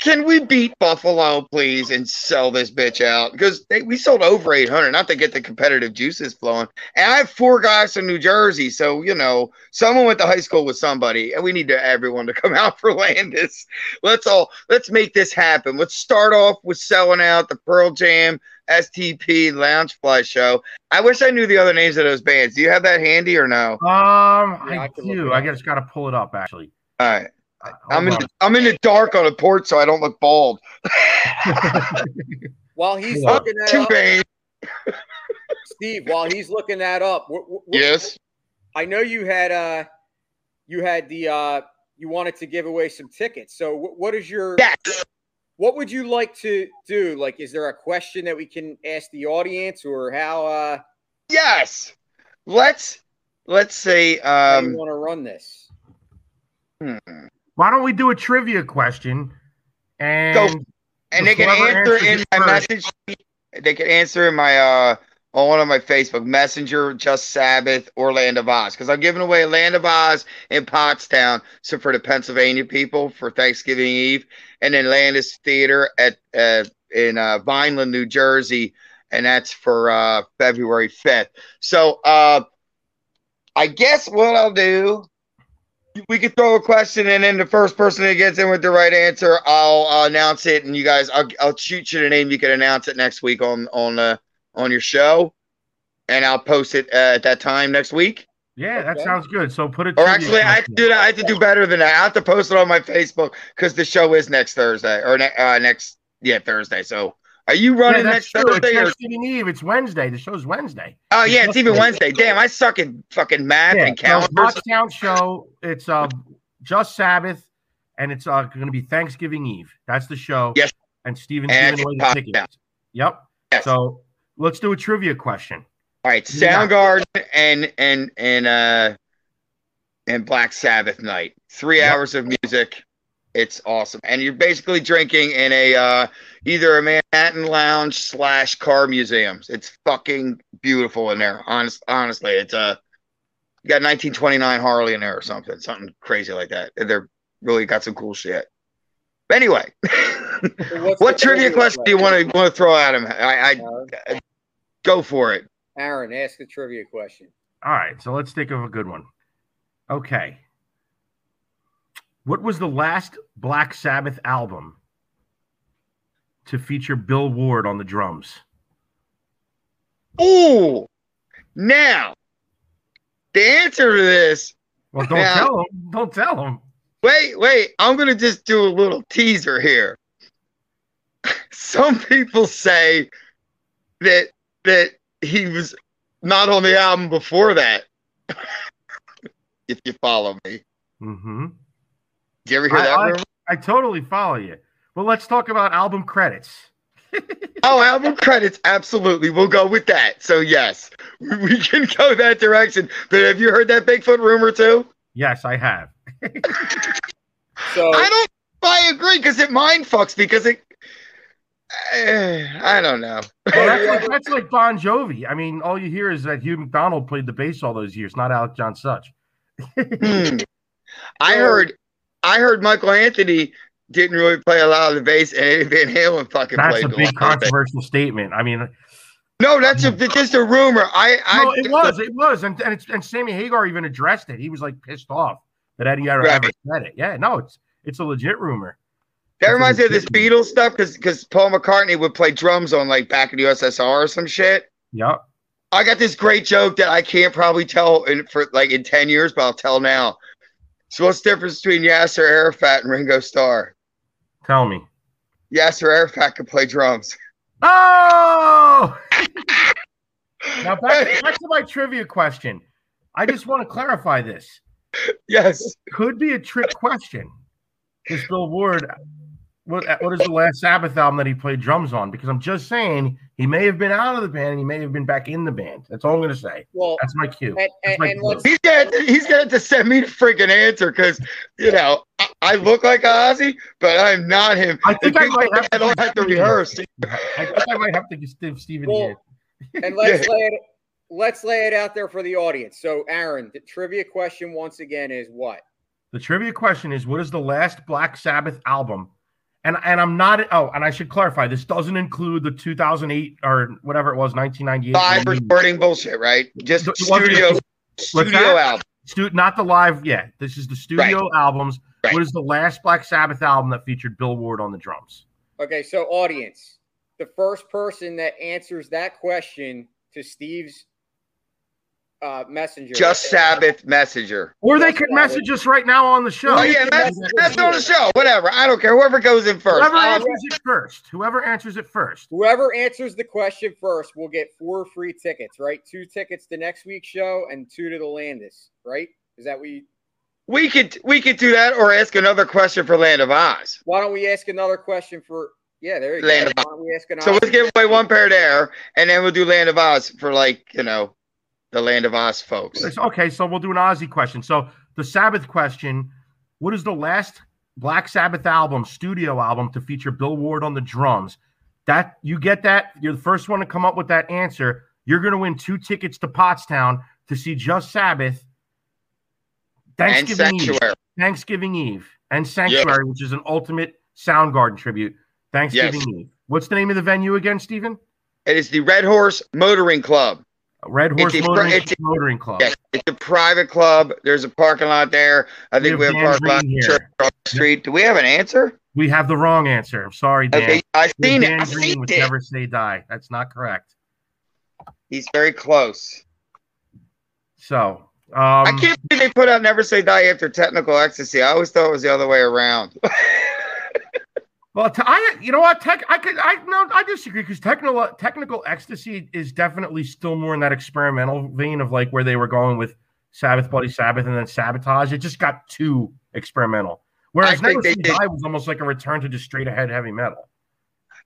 can we beat Buffalo, please, and sell this bitch out? Because they, we sold over 800, not to get the competitive juices flowing. And I have four guys from New Jersey, so you know, someone went to high school with somebody, and we need to, everyone to come out for Landis let's all let's make this happen. Let's start off with selling out the Pearl Jam STP Loungefly show. I wish I knew the other names of those bands. Do you have that handy or no? Um, Yeah, I I do. I up. just got to pull it up actually. All right. Uh, I'm in the, I'm in the dark on the porch so I don't look bald. while he's Yeah. looking that Too up. Steve, while he's looking that up, wh- wh- wh- Yes. I know you had uh you had the uh you wanted to give away some tickets. So wh- what is your Yes. what would you like to do? Like is there a question that we can ask the audience or how uh Yes. Let's let's say how you um want to run this? hmm. Why don't we do a trivia question? And Go. and they can answer in my first. message. They can answer in my uh on one of my Facebook Messenger, Just Sabbath, or Land of Oz because I'm giving away Land of Oz in Pottstown, so for the Pennsylvania people for Thanksgiving Eve, and then Landis Theater at uh, in uh, Vineland, New Jersey, and that's for uh, February 5th. So uh, I guess what I'll do we could throw a question and then the first person that gets in with the right answer, I'll, uh announce it, and you guys, I'll, I'll shoot you the name. You can announce it next week on on uh, on your show, and I'll post it uh, at that time next week. yeah, that Okay. sounds good. So put it. Or actually, I have to do that. I have to do better than that. I have to post it on my Facebook because the show is next Thursday or ne- uh, next yeah Thursday. So are you running that's next true. It's Or, Eve. It's Wednesday. The show's Wednesday. oh yeah, it's even Wednesday. Damn, I suck at fucking math Yeah, and so calendars. Pottstown show. It's uh just Sabbath, and it's uh going to be Thanksgiving Eve. That's the show. Yes. And Steven's And giving away the tickets. Yep. Yes. So let's do a trivia question. All right, Yeah. Soundgarden and and and uh and Black Sabbath night. Three Yep. hours of music. It's awesome, and you're basically drinking in a uh, either a Manhattan lounge slash car museums. It's fucking beautiful in there. Honest, honestly, it's uh, you got 1929 Harley in there or something, something crazy like that. And They're really got some cool shit. But anyway, So what trivia question do you want to want to throw at him? I, I Aaron? go for it. Aaron, ask a trivia question. All right. So let's think of a good one. Okay. What was the last Black Sabbath album to feature Bill Ward on the drums? Ooh. Now, the answer to this, Well, don't Yeah. tell him. Don't tell him. wait, wait, I'm going to just do a little teaser here. Some people say that that he was not on the album before that. if you follow me. Mm-hmm. Did you ever hear I- that I- I totally follow you. Well, let's talk about album credits. Oh, album credits, absolutely. We'll go with that. So yes, we, we can go that direction. But have you heard that Bigfoot rumor too? Yes, I have. So I don't. I agree because it mind fucks because it. eh, I don't know. Well, that's, like, that's like Bon Jovi. I mean, all you hear is that Hugh McDonald played the bass all those years, not Alec John Such. Hmm. I heard. I heard Michael Anthony didn't really play a lot of the bass, and Eddie Van Halen fucking That's played a lot big of the bass. controversial statement. I mean, No, that's a, just a rumor. I. I no, it was, it was, and and, it's, and Sammy Hagar even addressed it. He was like pissed off that Eddie ever, Right. ever said it. Yeah, no, it's it's a legit rumor. That reminds me of this Beatles stuff because because Paul McCartney would play drums on like back in the USSR or some shit. Yep. I got this great joke that I can't probably tell in for like in ten years, but I'll tell now. So what's the difference between Yasser Arafat and Ringo Starr? Tell me. Yasser Arafat could play drums. Oh! now back, back to my trivia question. I just want to clarify this. Yes. Could be a trick question. This Bill Ward, what, what is the last Sabbath album that he played drums on? Because I'm just saying he may have been out of the band and he may have been back in the band. That's all I'm going to say. well, That's my cue. and, That's and, my and clue. let's He's got he's got to send me the freaking answer because you know I, I look like Ozzy, but I'm not him. I think I might have I don't to have to rehearse. I think I might have to give Stephen Well, here. and let's lay it let's lay it out there for the audience. So, Aaron, the trivia question once again is what? The trivia question is what is the last Black Sabbath album? And and I'm not oh, and I should clarify this doesn't include the 2008 or whatever it was 1998 Live recording bullshit, right? Just It wasn't- studio studio that? album. Stu- not the live. Yeah, this is the studio albums. Right. What is the last Black Sabbath album that featured Bill Ward on the drums? Okay, so audience, the first person that answers that question to Steve's uh, messenger. Just Sabbath Messenger. Or they could message us right now on the show. Oh yeah, that's, that's on the show. Whatever. I don't care. Whoever goes in first. Whoever I'll- answers it first. Whoever answers it first. Whoever answers the question first will get four free tickets, right? Two tickets to next week's show and two to the Landis, right? Is that what you? we could we could do that or ask another question for Land of Oz. Why don't we ask another question for? Yeah, there you Land go. of Why don't we ask an So let's give away one pair there, and then we'll do Land of Oz for like you know, the Land of Oz folks. Okay, so we'll do an Ozzy question. So the Sabbath question: What is the last Black Sabbath album, studio album, to feature Bill Ward on the drums? That you get that? You're the first one to come up with that answer. You're going to win two tickets to Pottstown to see Just Sabbath. Thanksgiving Eve. Thanksgiving Eve and Sanctuary, which is an ultimate Soundgarden tribute. Thanksgiving Yes. Eve. What's the name of the venue again, Stephen? It is the Red Horse Motoring Club. Red Horse It's a- Motoring, it's a- Motoring Club. Yes, it's a private club. There's a parking lot there. I think we We have have a parking lot here. church the street. Do we have an answer? We have the wrong answer. I'm sorry, Dan. Okay, I've We have seen it. Dan I've Green seen with it. Never Say Die. That's not correct. He's very close. So, um, I can't believe they put out Never Say Die after Technical Ecstasy. I always thought it was the other way around. well, I, you know what? Tech, I could, I no, I disagree because technical, technical ecstasy is definitely still more in that experimental vein of like where they were going with Sabbath, Bloody mm-hmm. Sabbath, and then Sabotage. It just got too experimental. Whereas I Never Say Die was almost like a return to just straight ahead heavy metal.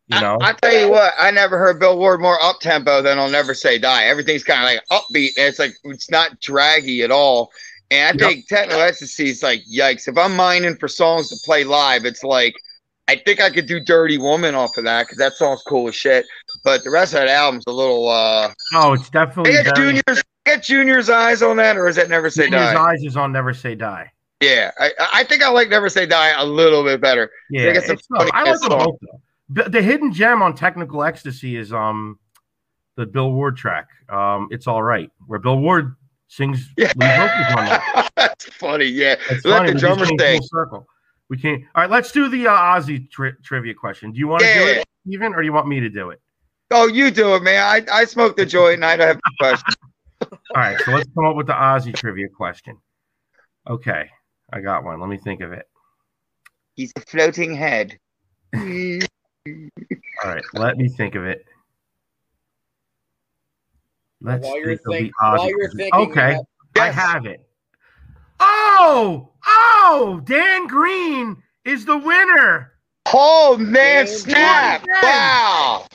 You know, I, I tell you what, I never heard Bill Ward more up tempo than I'll Never Say Die. Everything's kind of like upbeat, and it's like it's not draggy at all. And I Yep. think Technical Ecstasy is like yikes. If I'm mining for songs to play live, it's like I think I could do Dirty Woman off of that because that song's cool as shit. But the rest of that album's a little. uh oh, it's definitely I very- Junior's, I got Junior's eyes on that, or is that Never Say Junior's Die? Eyes is on Never Say Die. Yeah, I, I think I like Never Say Die a little bit better. Yeah, it's funny I like them both. The, the hidden gem on Technical Ecstasy is um the Bill Ward track. Um, it's all right, where Bill Ward sings Yeah. that. That's funny. Yeah, It's let funny, the drummer full circle. We can't. All right, let's do the uh, Ozzy tri- trivia question. Do you want to do it? Steven, or do you want me to do it? Oh, you do it, man. I, I smoke the joint and I don't have the question. All right, so let's come up with the Ozzy trivia question. Okay, I got one. Let me think of it. He's a floating head. All right, let me think of it. Let's While you're think of the think- Ozzy while you're thinking, okay, I have it. Oh, oh, Dan Green is the winner. Oh man, Dan snap! Green. Wow.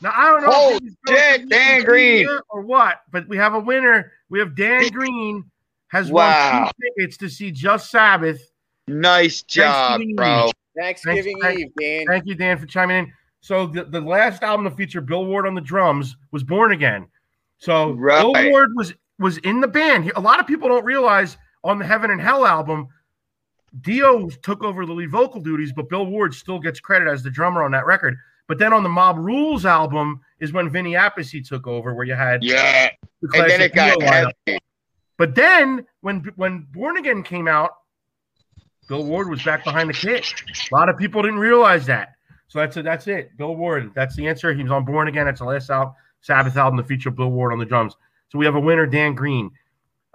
Now I don't know Oh, if this shit, Dan Green. or what, but we have a winner. We have Dan Green has Wow. won two tickets to see Just Sabbath. Nice job, Thanksgiving bro. Thanksgiving Thanks, Eve, Dan. Thank you, Dan, for chiming in. So the, the last album to feature Bill Ward on the drums was Born Again. So Right. Bill Ward was was in the band. A lot of people don't realize on the Heaven and Hell album, Dio took over the lead vocal duties, but Bill Ward still gets credit as the drummer on that record. But then on the Mob Rules album is when Vinny Appice took over, where you had Yeah. the And then it got heavy. But then when when Born Again came out, Bill Ward was back behind the kit. A lot of people didn't realize that. So that's it. That's it. Bill Ward. That's the answer. He was on Born Again. That's the last out Sabbath album to feature Bill Ward on the drums. So we have a winner, Dan Green.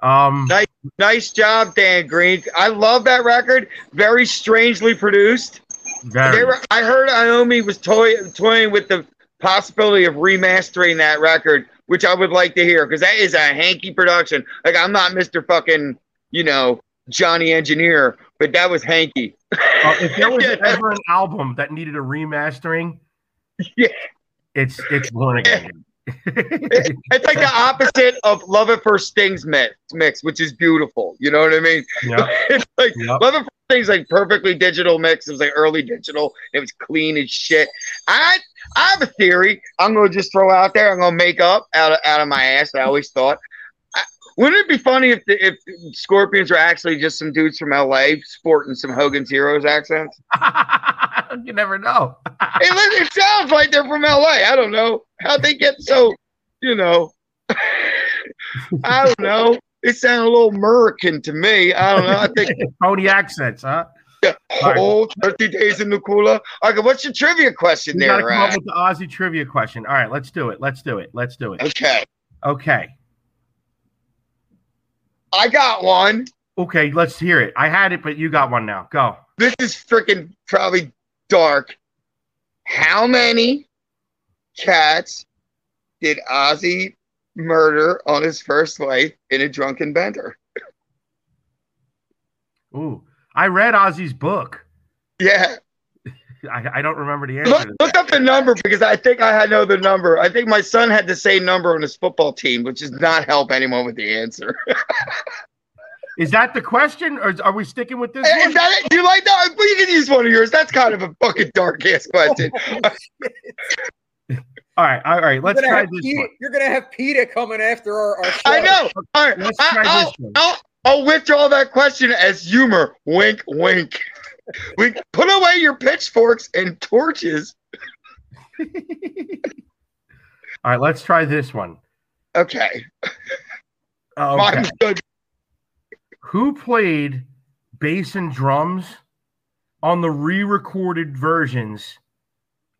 Um, Nice. Nice job, Dan Green. I love that record. Very strangely produced. very- were, I heard Iommi was toy, toying with the possibility of remastering that record, which I would like to hear because that is a hanky production. Like I'm not Mr. fucking, you know, Johnny Engineer, but that was hanky. uh, if there was ever an album that needed a remastering, Yeah. it's it's Born Again. It's like the opposite of Love at First Sting's mix, mix, which is beautiful. You know what I mean? yeah. it's like Yep. Love at First Sting's like perfectly digital mix. It was like early digital. It was clean as shit. I I have a theory. I'm gonna just throw out there. I'm gonna make up out of out of my ass. I always thought. I, wouldn't it be funny if the, if Scorpions were actually just some dudes from LA sporting some Hogan's Heroes accents? you never know. Listen, it sounds like they're from LA. I don't know how they get so, you know. I don't know. They sound a little American to me. I don't know. I think Pony accents, huh? Yeah. oh, 30 days in the cooler. Okay, what's your trivia question gotta there, come up with the Ozzy trivia question. All right, let's do it. Let's do it. Let's do it. Okay, Okay. I got one. Okay, let's hear it. I had it, but you got one now. Go. This is freaking probably dark. How many cats did Ozzy murder on his first wife in a drunken bender? Ooh. I read Ozzy's book. Yeah. I, I don't remember the answer. Look, look up the number because I think I know the number. I think my son had the same number on his football team, which does not help anyone with the answer. Is that the question, or are we sticking with this? Is that it? Do you like that? Well, you can use one of yours. That's kind of a fucking dark ass question. All right, all right. Let's try this Pete- one. you're gonna have PETA coming after our, our show. I know. All right, Let's I, try I'll, this one. I'll, I'll withdraw that question as humor. Wink, wink. We put away your pitchforks and torches. All right, let's try this one. Okay, Oh, okay. mine's good. Who played bass and drums on the re-recorded versions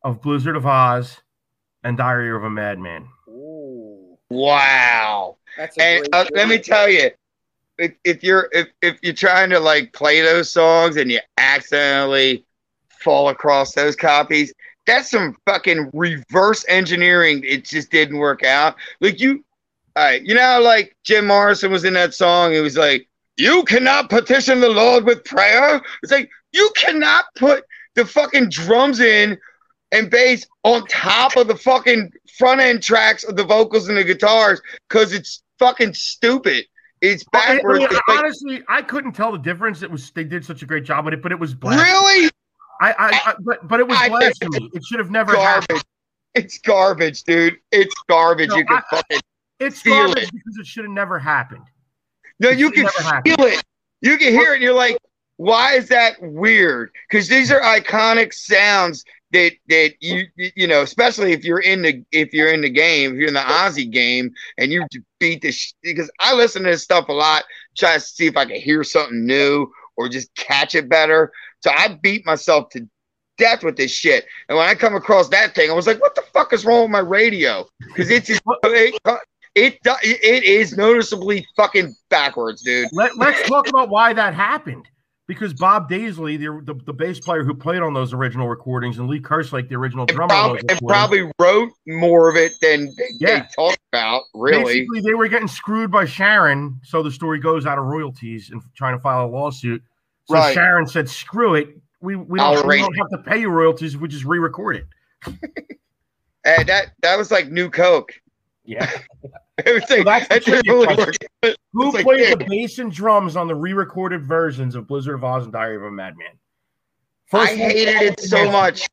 of Blizzard of Ozz and Diary of a Madman? Ooh, Wow. that's a And uh, let me tell you, if, if you're if, if you're trying to like play those songs and you accidentally fall across those copies, that's some fucking reverse engineering. It just didn't work out. Like you, all right, you know, how, like Jim Morrison was in that song. It was like, "You cannot petition the Lord with prayer." It's like you cannot put the fucking drums in and bass on top of the fucking front end tracks of the vocals and the guitars because it's fucking stupid. It's oh, I- I backwards. mean, honestly, I couldn't tell the difference. It was they did such a great job with it, but it was blasphemy. really I, I, I but but it was I blasphemy. It should have never happened. garbage. It's garbage, dude. It's garbage. No, you can I- fucking It's garbage it. because it should have never happened. No. You can feel it. You can hear it. And you're like, why is that weird? Because these are iconic sounds that that you you know, especially if you're in the if you're in the game, if you're in the Ozzy game, and you beat the because I listen to this stuff a lot, try to see if I can hear something new or just catch it better. So I beat myself to death with this shit. And when I come across that thing, I was like, what the fuck is wrong with my radio? Because it's it, it it is noticeably fucking backwards, dude. Let, let's talk about why that happened. Because Bob Daisley, the, the, the bass player who played on those original recordings, and Lee Kerslake, the original drummer, probably, and probably wrote more of it than they, Yeah. they talked about, really. Basically, they were getting screwed by Sharon, so the story goes out of royalties and trying to file a lawsuit. So Right. Sharon said, "Screw it, we we don't, we don't have to pay you royalties. We just re-record it." And that that was like new Coke. Yeah. It was that's the that trivia definitely question. worked. Who It's like, played yeah. the bass and drums on the re-recorded versions of Blizzard of Ozz and Diary of a Madman? I one- hated it so much.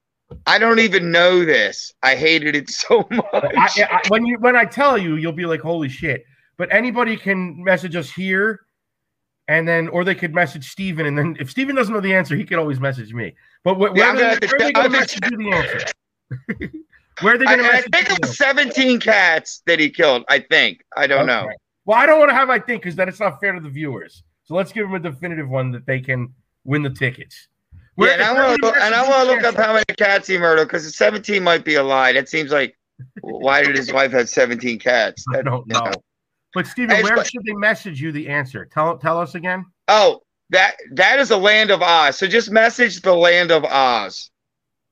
I don't even know this. I hated it so much. I, I, when you when I tell you, you'll be like, "Holy shit!" But anybody can message us here, and then or they could message Steven, and then if Steven doesn't know the answer, he could always message me. But wh- Yeah, where, I'm they, gonna have to- where they I'm going to gonna- message you the answer? where are they going to I message think it was 17 cats that he killed. I think. I don't know. Well, I don't want to have I think because then it's not fair to the viewers. So let's give them a definitive one that they can win the tickets. Yeah, and I want to look, and I want to look up how many cats he murdered because 17 might be a lie. That seems like why did his wife have 17 cats? I don't know. But Steven, Hey, where but- should they message you the answer? Tell tell us again. Oh, that that is the land of Oz. So just message the land of Oz.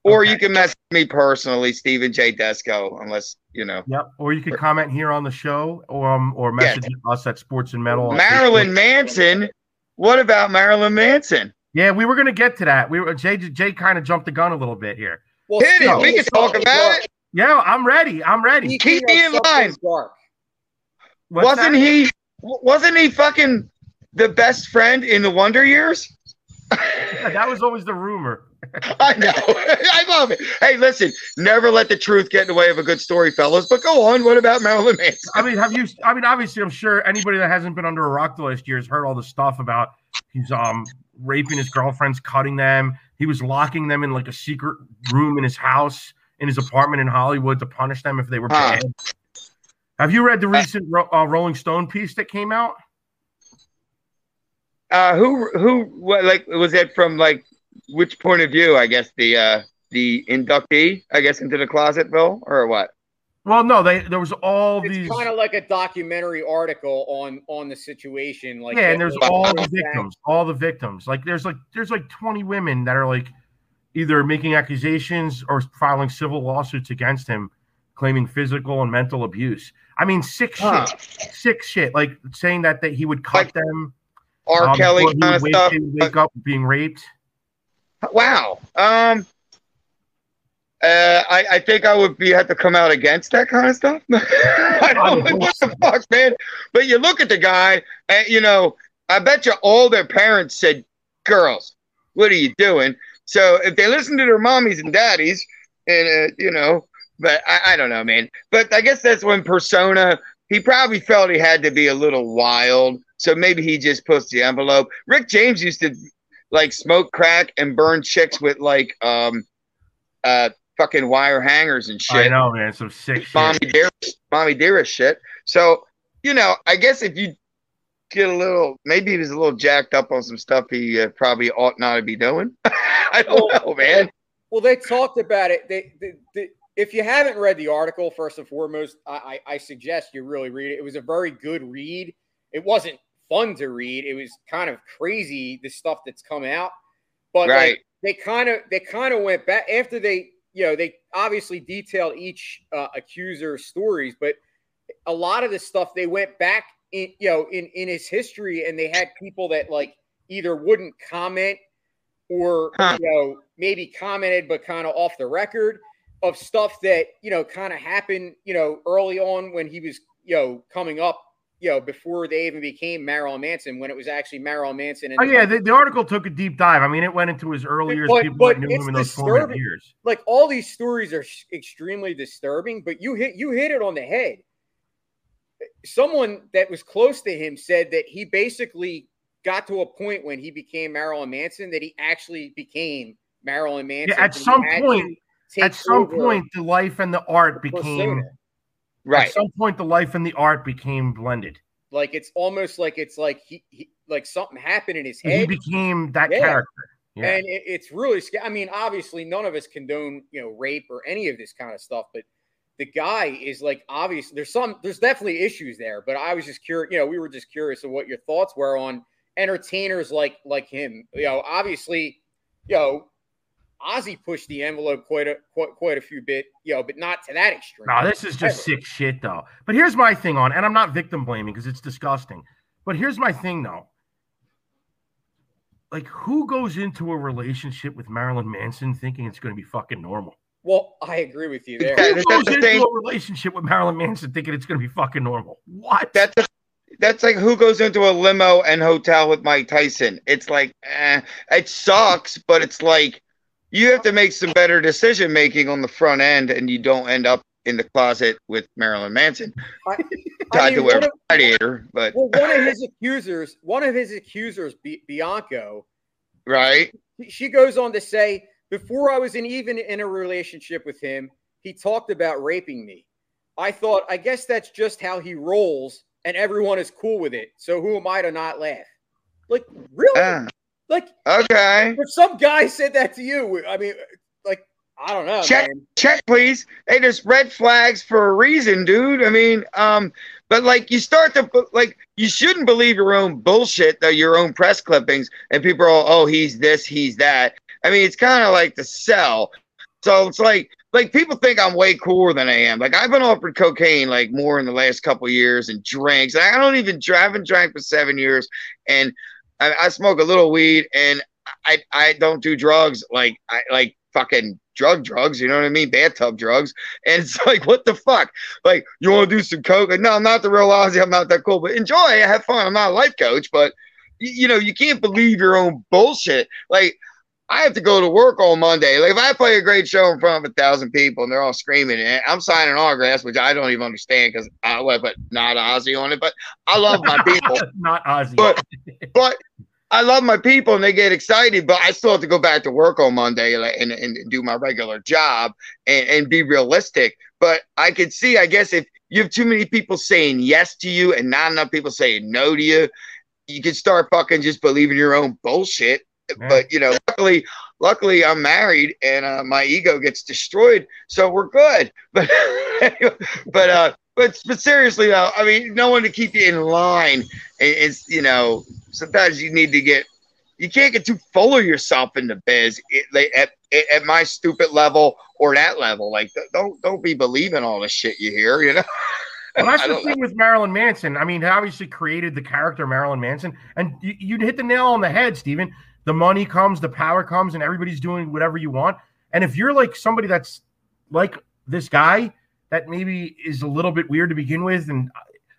Or Okay. you can message me personally, Stephen J. Desko, unless you know. Yep. Or you could comment here on the show, or um, or message us at Sports and Metal. Marilyn Manson. What about Marilyn Manson? Yeah, we were gonna get to that. We were Jay. Jay kind of jumped the gun a little bit here. Well, Hit it. We can talk about it. Yeah, I'm ready. I'm ready. speaking Keep me in line. Dark. What's wasn't that? he? Wasn't he fucking the best friend in the Wonder Years? Yeah, that was always the rumor. I know. I love it. Hey, listen, never let the truth get in the way of a good story, fellas. But go on. What about Marilyn Manson? I mean, have you? I mean, obviously, I'm sure anybody that hasn't been under a rock the last year has heard all the stuff about he's um raping his girlfriends, cutting them. He was locking them in like a secret room in his house, in his apartment in Hollywood to punish them if they were bad. Have you read the recent Ro- uh, Rolling Stone piece that came out? Uh, who, who, what, like, was it from like which point of view? I guess the, uh, the inductee, I guess, into the closet, Bill, or what? Well, no, they there was all It's these. kind of like a documentary article on on the situation. Like yeah, and there's was all the back- victims, all the victims. Like there's like there's like 20 women that are like either making accusations or filing civil lawsuits against him, claiming physical and mental abuse. I mean, sick shit, Huh. sick shit. Like saying that that he would cut Like them. R. um, Kelly kind of stuff. wake up being raped. Wow. Um. Uh, I, I think I would be have to come out against that kind of stuff. I don't know what the fuck, man. But you look at the guy, and you know, I bet you all their parents said, "Girls, what are you doing?" So if they listen to their mommies and daddies, and uh, you know, but I, I don't know, man. But I guess that's when persona. He probably felt he had to be a little wild, so maybe he just pushed the envelope. Rick James used to like smoke crack and burn chicks with like um uh fucking wire hangers and shit. I know, man. Some sick shit. Mommy dearest, mommy dearest shit. So, you know, I guess if you get a little maybe he was a little jacked up on some stuff he uh, probably ought not to be doing. I don't know, man. Well, they talked about it. They, they, they, if you haven't read the article, first and foremost, I, I, I suggest you really read it. It was a very good read. It wasn't fun to read. It was kind of crazy the stuff that's come out, but like, they kind of they kind of went back after they you know they obviously detailed each uh, accuser's stories, but a lot of the stuff they went back in you know in in his history and they had people that like either wouldn't comment or Huh. you know maybe commented but kind of off the record of stuff that you know kind of happened you know early on when he was you know coming up you know before they even became Marilyn Manson when it was actually Marilyn Manson and Oh yeah, the, the article took a deep dive. I mean, it went into his early years, But- people but that knew him in those formative years. like all these stories are sh- extremely disturbing but you hit you hit it on the head someone that was close to him said that he basically got to a point when he became Marilyn Manson that he actually became Marilyn Manson Yeah, at some point, At some over point, the life and the art the became. persona. Right. At some point, the life and the art became blended. like it's almost like it's like he, he like something happened in his head. he became that Yeah. character. Yeah. And it, it's really scary. I mean, obviously, none of us condone, you know, rape or any of this kind of stuff, but the guy is like obvious. There's some, there's definitely issues there, but I was just curious, you know, we were just curious of what your thoughts were on entertainers like like him. You know, obviously, you know, Ozzy pushed the envelope quite a quite, quite a few bit, you know, but not to that extreme. No, this is just Ever. sick shit, though. But here's my thing on, and I'm not victim blaming because it's disgusting. But here's my thing, though. Like, who goes into a relationship with Marilyn Manson thinking it's going to be fucking normal? Well, I agree with you there. Yeah, Who that's goes the into thing. a relationship with Marilyn Manson thinking it's going to be fucking normal? What? That's that's like who goes into a limo and hotel with Mike Tyson. It's like, eh, it sucks, but it's like you have to make some better decision making on the front end, and you don't end up in the closet with Marilyn Manson I tied mean, to of- radiator. But well, one of his accusers, one of his accusers, Bi- Bianco, right, she goes on to say, before I was in even in a relationship with him, he talked about raping me. I thought, I guess that's just how he rolls, and everyone is cool with it. So who am I to not laugh? Like, really? Ah, like, okay. if some guy said that to you, I mean, like, I don't know, Check. man. check please hey there's red flags for a reason dude i mean um but like you start to like you shouldn't believe your own bullshit though your own press clippings and people are all, oh he's this he's that i mean it's kind of like the sell so it's like like people think i'm way cooler than i am like i've been offered cocaine like more in the last couple years and drinks i don't even dr- I haven't drank for seven years and I, I smoke a little weed and i i don't do drugs like i like fucking drug drugs, you know what I mean? Bathtub drugs. And it's like, what the fuck? Like, you want to do some coke? No, I'm not the real Ozzy. I'm not that cool, but enjoy, have fun. I'm not a life coach, but you know, you can't believe your own bullshit. Like, I have to go to work on Monday. Like, if I play a great show in front of a thousand people and they're all screaming, and I'm signing autographs, which I don't even understand because I would put not Ozzy on it, but I love my people Not Ozzy. But- but I love my people and they get excited, but I still have to go back to work on Monday and, and do my regular job and, and be realistic. But I could see, I guess, if you have too many people saying yes to you and not enough people saying no to you, you can start fucking just believing your own bullshit. Yeah. But you know, luckily, luckily I'm married and uh, my ego gets destroyed, so we're good. But but uh, but but seriously though, I mean, no one to keep you in line. It- It's you know, sometimes you need to get. You can't get too full of yourself in the biz at, at my stupid level or that level. Like, don't don't be believing all the shit you hear. You know. Well, that's the thing with Marilyn Manson. I mean, he obviously created the character Marilyn Manson, and you, you hit the nail on the head, Steven. The money comes, the power comes, and everybody's doing whatever you want. And if you're like somebody that's like this guy, that maybe is a little bit weird to begin with, and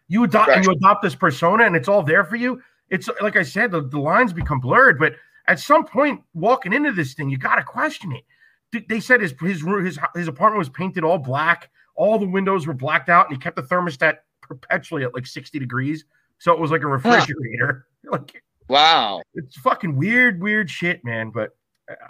you adopt and you adopt this persona, and it's all there for you. It's like I said, the, the lines become blurred. But at some point, walking into this thing, you got to question it. They said his his his his apartment was painted all black all the windows were blacked out and he kept the thermostat perpetually at like 60 degrees so it was like a refrigerator like Wow. it's fucking weird weird shit man but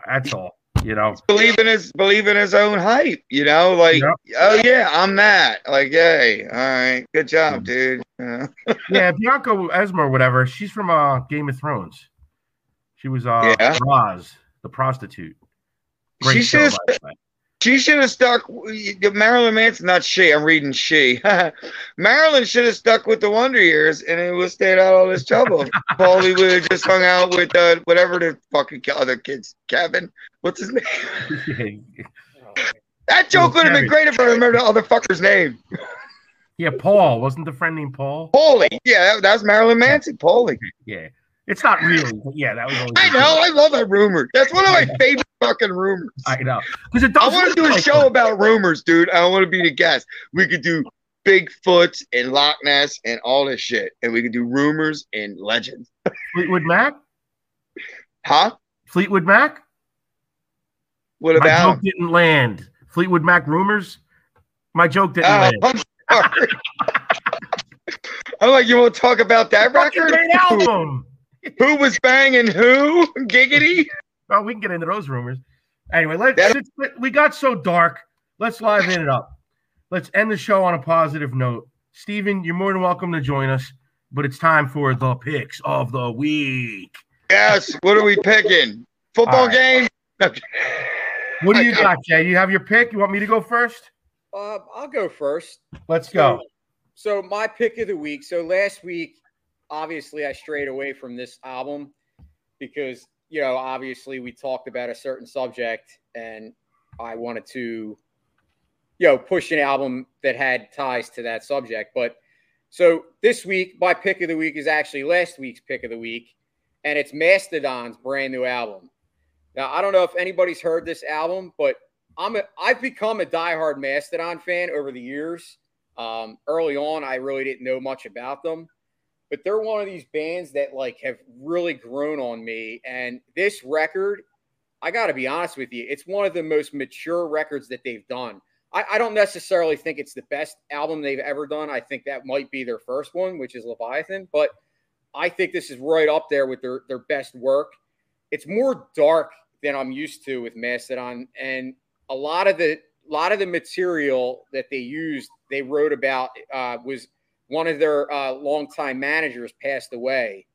that's all you know Believe in his believe in his own hype. You know, like Yep. oh yeah, I'm that. Like, yay, all right, good job, dude. Uh, yeah bianca Esmer, or whatever she's from uh game of thrones she was uh Yeah. Roz, the prostitute She show, should've- by the way. She should have stuck. Marilyn Manson, not she. I'm reading she. Marilyn should have stuck with the Wonder Years, and it would stayed out all this trouble. Paulie would have just hung out with uh, whatever the fucking other kids. Kevin, what's his name? That joke would have been great if I remember the other fucker's name. yeah paul wasn't the friend named paul Paulie. Yeah, that, that was Marilyn Manson. Paulie. yeah it's not really but yeah that was always I know. I love that rumor. That's one of my favorite fucking rumors. i know because it I want to do a like show about rumors, dude. I want to be the guest. We could do Bigfoot and Loch Ness and all this shit, and we could do rumors and legends. fleetwood mac Huh? fleetwood mac What about? My joke didn't land. Fleetwood Mac rumors. My joke didn't Oh, land. I'm sorry. I'm like, you want to talk about that record? great album. Who was banging who? Giggity? Well, we can get into those rumors. Anyway, let's. That- since we got so dark. Let's liven it up. Let's end the show on a positive note. Steven, you're more than welcome to join us, but it's time for the picks of the week. Yes. What are we picking? Football All right. game. What do you I- I- got, Jay? You have your pick. You want me to go first? Uh, I'll go first. Let's go. So, so my pick of the week. So last week, obviously, I strayed away from this album because you know, obviously, we talked about a certain subject, and I wanted to, you know, push an album that had ties to that subject. But so this week, my pick of the week is actually last week's pick of the week, and it's Mastodon's brand new album. Now, I don't know if anybody's heard this album, but I'm a, I've become a diehard Mastodon fan over the years. Um, early on, I really didn't know much about them, but they're one of these bands that like have really grown on me. And this record, I got to be honest with you, it's one of the most mature records that they've done. I, I don't necessarily think it's the best album they've ever done. I think that might be their first one, which is Leviathan, but I think this is right up there with their their best work. It's more dark than I'm used to with Mastodon, and a lot of the a lot of the material that they used, they wrote about uh, was one of their uh, longtime managers passed away,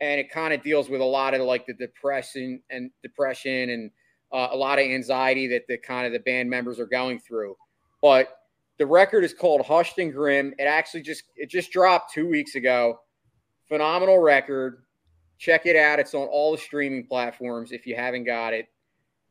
and it kind of deals with a lot of like the depression and depression and uh, a lot of anxiety that the kind of the band members are going through. But the record is called Hushed and Grim. It actually just it just dropped two weeks ago. Phenomenal record. Check it out. It's on all the streaming platforms if you haven't got it.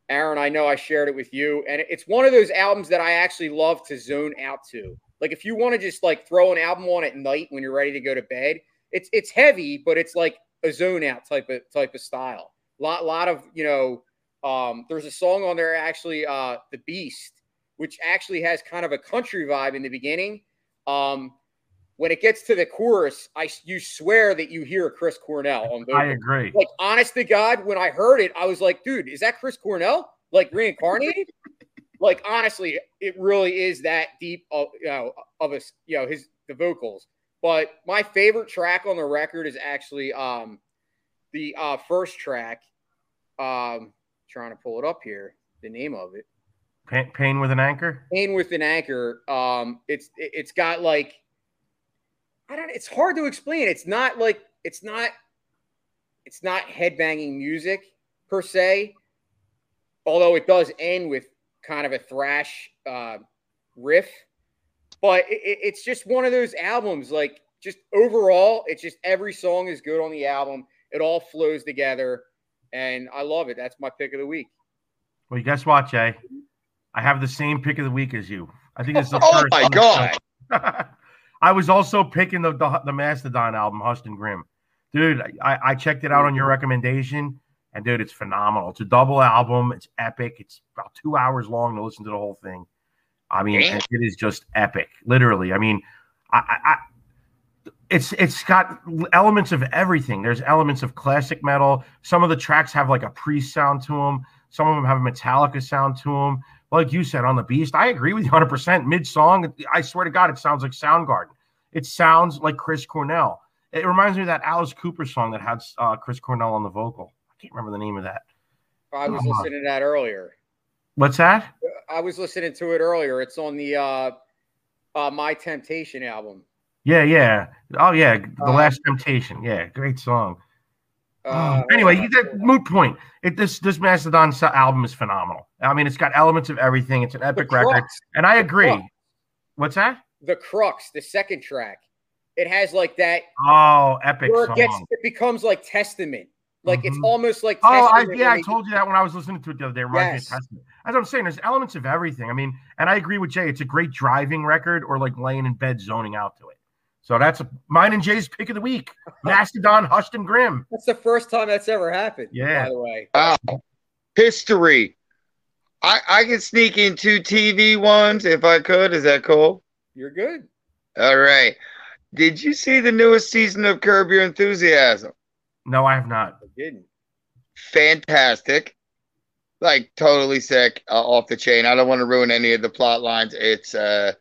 Aaron, I know I shared it with you, and it's one of those albums that I actually love to zone out to. Like if you want to just like throw an album on at night when you're ready to go to bed, it's it's heavy, but it's like a zone out type of type of style. Lot lot of you know, um, there's a song on there actually, uh, the Beast, which actually has kind of a country vibe in the beginning. Um, when it gets to the chorus, I you swear that you hear Chris Cornell on vocals I agree. like honest to God, when I heard it, I was like, dude, is that Chris Cornell? Like reincarnated? Like honestly, it really is that deep of you know of us, you know, his the vocals. But my favorite track on the record is actually um the uh first track. Um trying to pull it up here, the name of it. Pain, pain with an anchor. Pain with an anchor. Um, it's it- it's got like I don't. It's hard to explain. It's not like it's not it's not headbanging music per se, although it does end with kind of a thrash uh, riff. But it, it- it's just one of those albums. Like just overall, it's just every song is good on the album. It all flows together, and I love it. That's my pick of the week. Well, you guess what, Jay? I have the same pick of the week as you. I think it's the Oh first. my god! I was also picking the, the the Mastodon album, Hushed and Grim. Dude, I, I checked it out on your recommendation, and dude, it's phenomenal. It's a double album. It's epic. It's about two hours long to listen to the whole thing. I mean, Damn. it is just epic, literally. I mean, I, I, I it's it's got elements of everything. There's elements of classic metal. Some of the tracks have like a priest sound to them. Some of them have a Metallica sound to them. Like you said on the Beast, I agree with you 100%. Mid song, I swear to God, it sounds like Soundgarden. It sounds like Chris Cornell. It reminds me of that Alice Cooper song that had uh, Chris Cornell on the vocal. Can't remember the name of that. I was on. listening to that earlier. What's that? I was listening to it earlier. It's on the uh, uh, My Temptation album. Yeah, yeah. Oh, yeah. The Uh, Last Temptation. Yeah, great song. Uh, anyway, you- that moot point. It, this this Mastodon album is phenomenal. I mean, it's got elements of everything. It's an epic record, and I the agree. crux, What's that? The crux, the second track, it has like that Oh, epic where it song. gets, it becomes like testament. Like it's Mhm. almost like Oh, I, yeah, I told you that when I was listening to it the other day. It reminds Yes. me. As I'm saying, there's elements of everything. I mean, and I agree with Jay. It's a great driving record or like laying in bed zoning out to it. So that's a, mine and Jay's pick of the week. Mastodon, Hushed and Grim. That's the first time that's ever happened. Yeah. By the way, Wow. History. I I can sneak in two TV ones if I could. Is that cool? you're good. All right. Did you see the newest season of Curb Your Enthusiasm? No, I have not. I didn't. Fantastic. Like totally sick, uh, off the chain. I don't want to ruin any of the plot lines. It's uh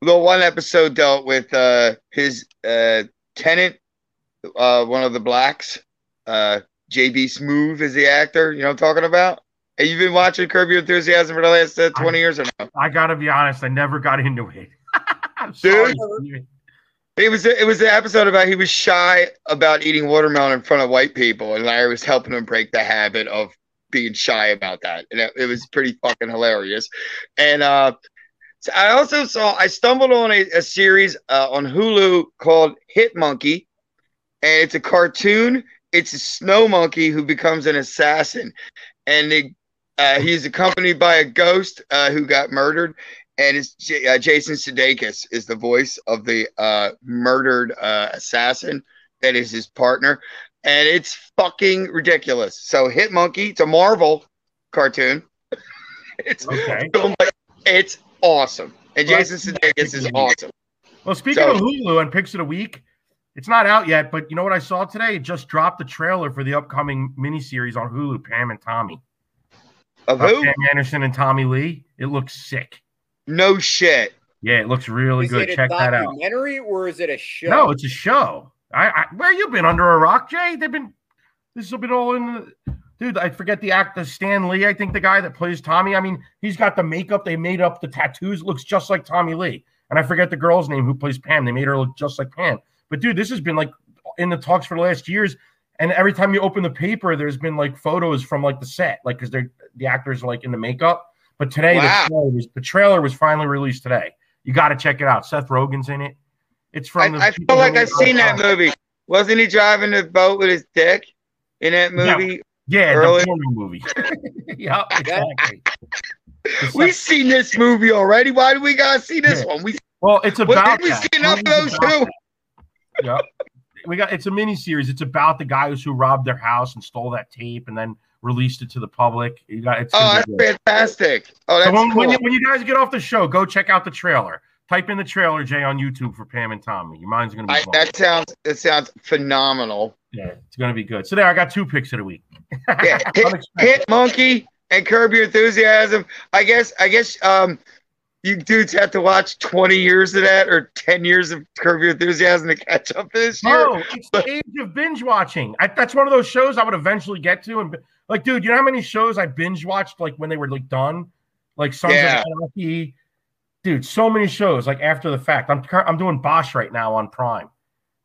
the one episode dealt with uh his uh tenant, uh one of the blacks. Uh JB Smoove is the actor, you know what I'm talking about? Have you been watching Curb Your Enthusiasm for the last uh, 20 years or no? I gotta be honest. I never got into it. Dude. It was it was an episode about he was shy about eating watermelon in front of white people, and Larry was helping him break the habit of being shy about that, and it, it was pretty fucking hilarious. And uh, I also saw I stumbled on a, a series uh, on Hulu called Hit Monkey, and it's a cartoon. It's a snow monkey who becomes an assassin, and uh, he's accompanied by a ghost uh, who got murdered, and it's J- uh, Jason Sudeikis is the voice of the uh, murdered uh, assassin that is his partner, and it's fucking ridiculous. So Hit Monkey, it's a Marvel cartoon. it's Okay. it's awesome, and Well, Jason Sudeikis is awesome. Well, speaking So- of Hulu and picks of the week, it's not out yet, but you know what I saw today? It just dropped the trailer for the upcoming miniseries on Hulu, Pam and Tommy. Of who? Pam Anderson and Tommy Lee. It looks sick. No shit. Yeah, it looks really is good. Check that out. documentary or is it a show? No, it's a show. I, I where you been under a rock, Jay? They've been this has been all in the dude. I forget the actor Stan Lee. I think the guy that plays Tommy. I mean, he's got the makeup. They made up the tattoos. Looks just like Tommy Lee. And I forget the girl's name who plays Pam. They made her look just like Pam. But dude, this has been like in the talks for the last years. And every time you open the paper, there's been like photos from like the set, like because they're the actors are like in the makeup. But today Wow. the, trailer was, the trailer was finally released today. You got to check it out. Seth Rogen's in it. It's I, from. the I people feel like I've seen that movie. Wasn't he driving the boat with his dick in that movie? Yeah, the porno movie. yeah, exactly. We've seen this movie already. Why do we gotta see this Yeah. one? We well, it's about we see enough of those too? Yep. We got it's a mini series. It's about the guys who robbed their house and stole that tape and then released it to the public. You got it's Oh, that's good. fantastic. Oh, that's when, when, cool. you, when you guys get off the show, go check out the trailer. Type in the trailer, Jay, on YouTube for Pam and Tommy. Your mind's gonna be I, that sounds that sounds phenomenal. yeah, it's gonna be good. So there, I got two picks of the week. Yeah, hit, hit monkey and curb your enthusiasm. I guess I guess um you dudes have to watch 20 years of that or 10 years of curb your enthusiasm to catch up this year. Oh, it's the age of binge watching. I, that's one of those shows I would eventually get to. And like, dude, you know how many shows I binge watched like when they were like done, like Sons Yeah. of Anarchy. Dude, so many shows like after the fact. I'm I'm doing Bosch right now on Prime.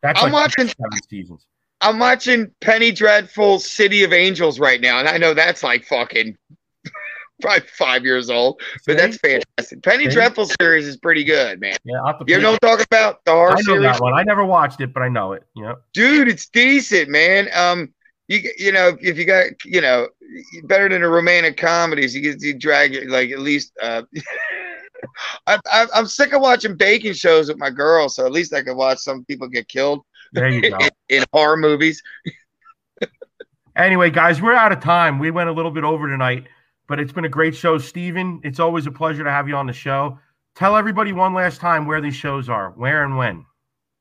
That's I'm like watching- seven seasons. I'm watching Penny Dreadful City of Angels right now, and I know that's like fucking probably five years old, but that's fantastic. Penny See? Dreadful series is pretty good, man. yeah. I'll You know what I'm talking about? The horror I know series? that one. I never watched it, but I know it. Know, dude it's decent man um you you know if you got you know better than the romantic comedies you you drag it like at least uh I, I, I'm sick of watching baking shows with my girl, so at least I can watch some people get killed there you go. in, in horror movies. Anyway, guys, we're out of time. We went a little bit over tonight, but it's been a great show. Stephen, it's always a pleasure to have you on the show. Tell everybody one last time where these shows are, where and when.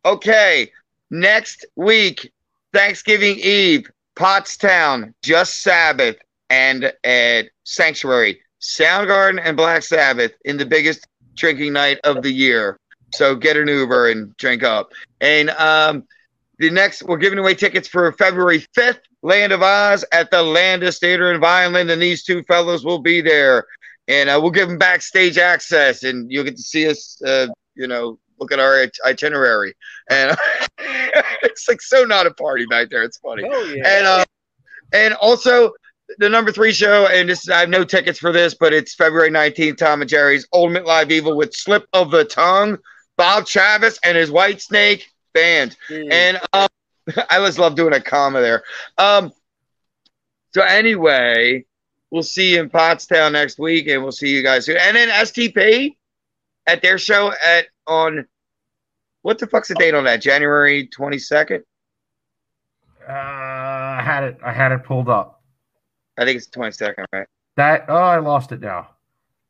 Okay, next week, Thanksgiving Eve, Pottstown, Just Sabbath, and at Sanctuary, Soundgarden and Black Sabbath in the biggest drinking night of the year. So get an Uber and drink up. And um, the next, we're giving away tickets for February 5th, Land of Oz at the Landis Theater in Vineland, and these two fellows will be there. And uh, we'll give them backstage access, and you'll get to see us, uh, you know, look at our it- itinerary. And it's like so not a party night there. It's funny. Hell yeah. And uh, and also the number three show, and this I have no tickets for this, but it's February 19th, Tom and Jerry's Ultimate Live Evil with Slip of the Tongue, Bob Travis and his White Snake band. Dude, And um, I always love doing a comma there. Um, so anyway, we'll see you in Pottstown next week, and we'll see you guys soon. And then STP at their show at on what the fuck's the date on that? January 22nd? Uh, I had it. I had it pulled up. I think it's 22nd, right? That oh, I lost it now.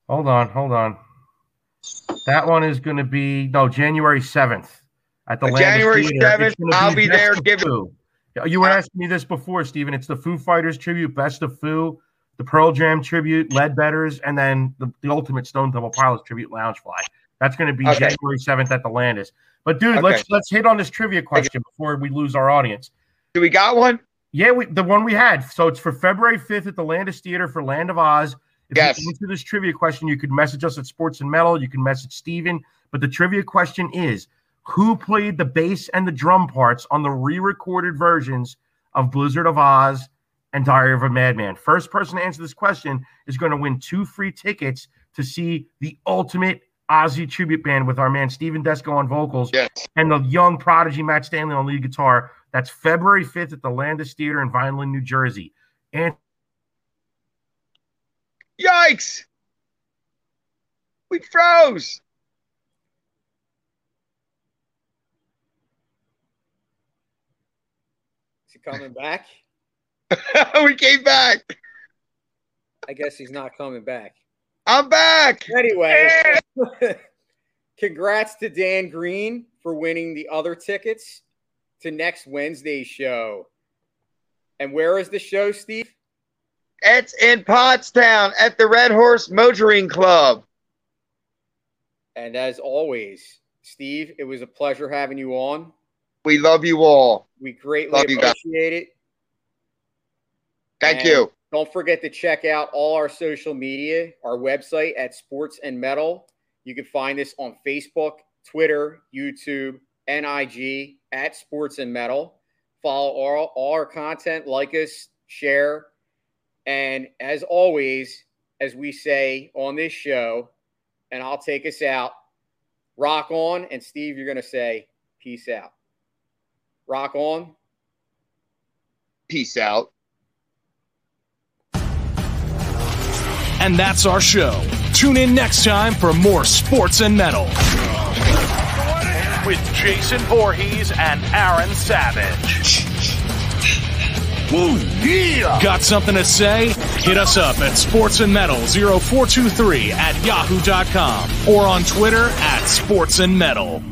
Hold on, hold on. That one is going to be no January seventh at the Uh, January 7th, I'll be Best there giving- Foo. You were Uh, asking me this before, Stephen. It's the Foo Fighters tribute, Best of Foo, the Pearl Jam tribute, Leadbetters, and then the, the Ultimate Stone Temple Pilots tribute, Loungefly. That's going to be Okay. January seventh at the Landis. But dude, Okay. let's let's hit on this trivia question before we lose our audience. Do we got one? Yeah, we, the one we had. So it's for February 5th at the Landis Theater for Land of Oz. If Yes. you answer this trivia question, you could message us at Sports and Metal. You can message Stephen. But the trivia question is Who played the bass and the drum parts on the re-recorded versions of Blizzard of Ozz and Diary of a Madman? First person to answer this question is going to win two free tickets to see the ultimate Ozzy tribute band with our man Stephen Desko on vocals Yes. and the young prodigy Matt Stanley on lead guitar. That's February 5th at the Landis Theater in Vineland, New Jersey. And Yikes! We froze. Is he coming back? we came back. I guess he's not coming back. I'm back. Anyway, congrats to Dan Green for winning the other tickets to next Wednesday's show. And where is the show, Steve? It's in Pottstown at the Red Horse Motoring Club. And as always, Steve, it was a pleasure having you on. We love you all. We greatly Love appreciate it. Thank And you. Don't forget to check out all our social media, our website at Sports and Metal. You can find us on Facebook, Twitter, YouTube, NIG at Sports and Metal. Follow all, all our content, like us, share. And as always, as we say on this show, and I'll take us out, rock on. And Steve, you're going to say peace out. Rock on. Peace out. And that's our show. Tune in next time for more Sports and Metal. With Jason Voorhees and Aaron Savage. Woo, yeah! Got something to say? Hit us up at Sports and Metal 0423 at yahoo.com or on Twitter at Sports and Metal.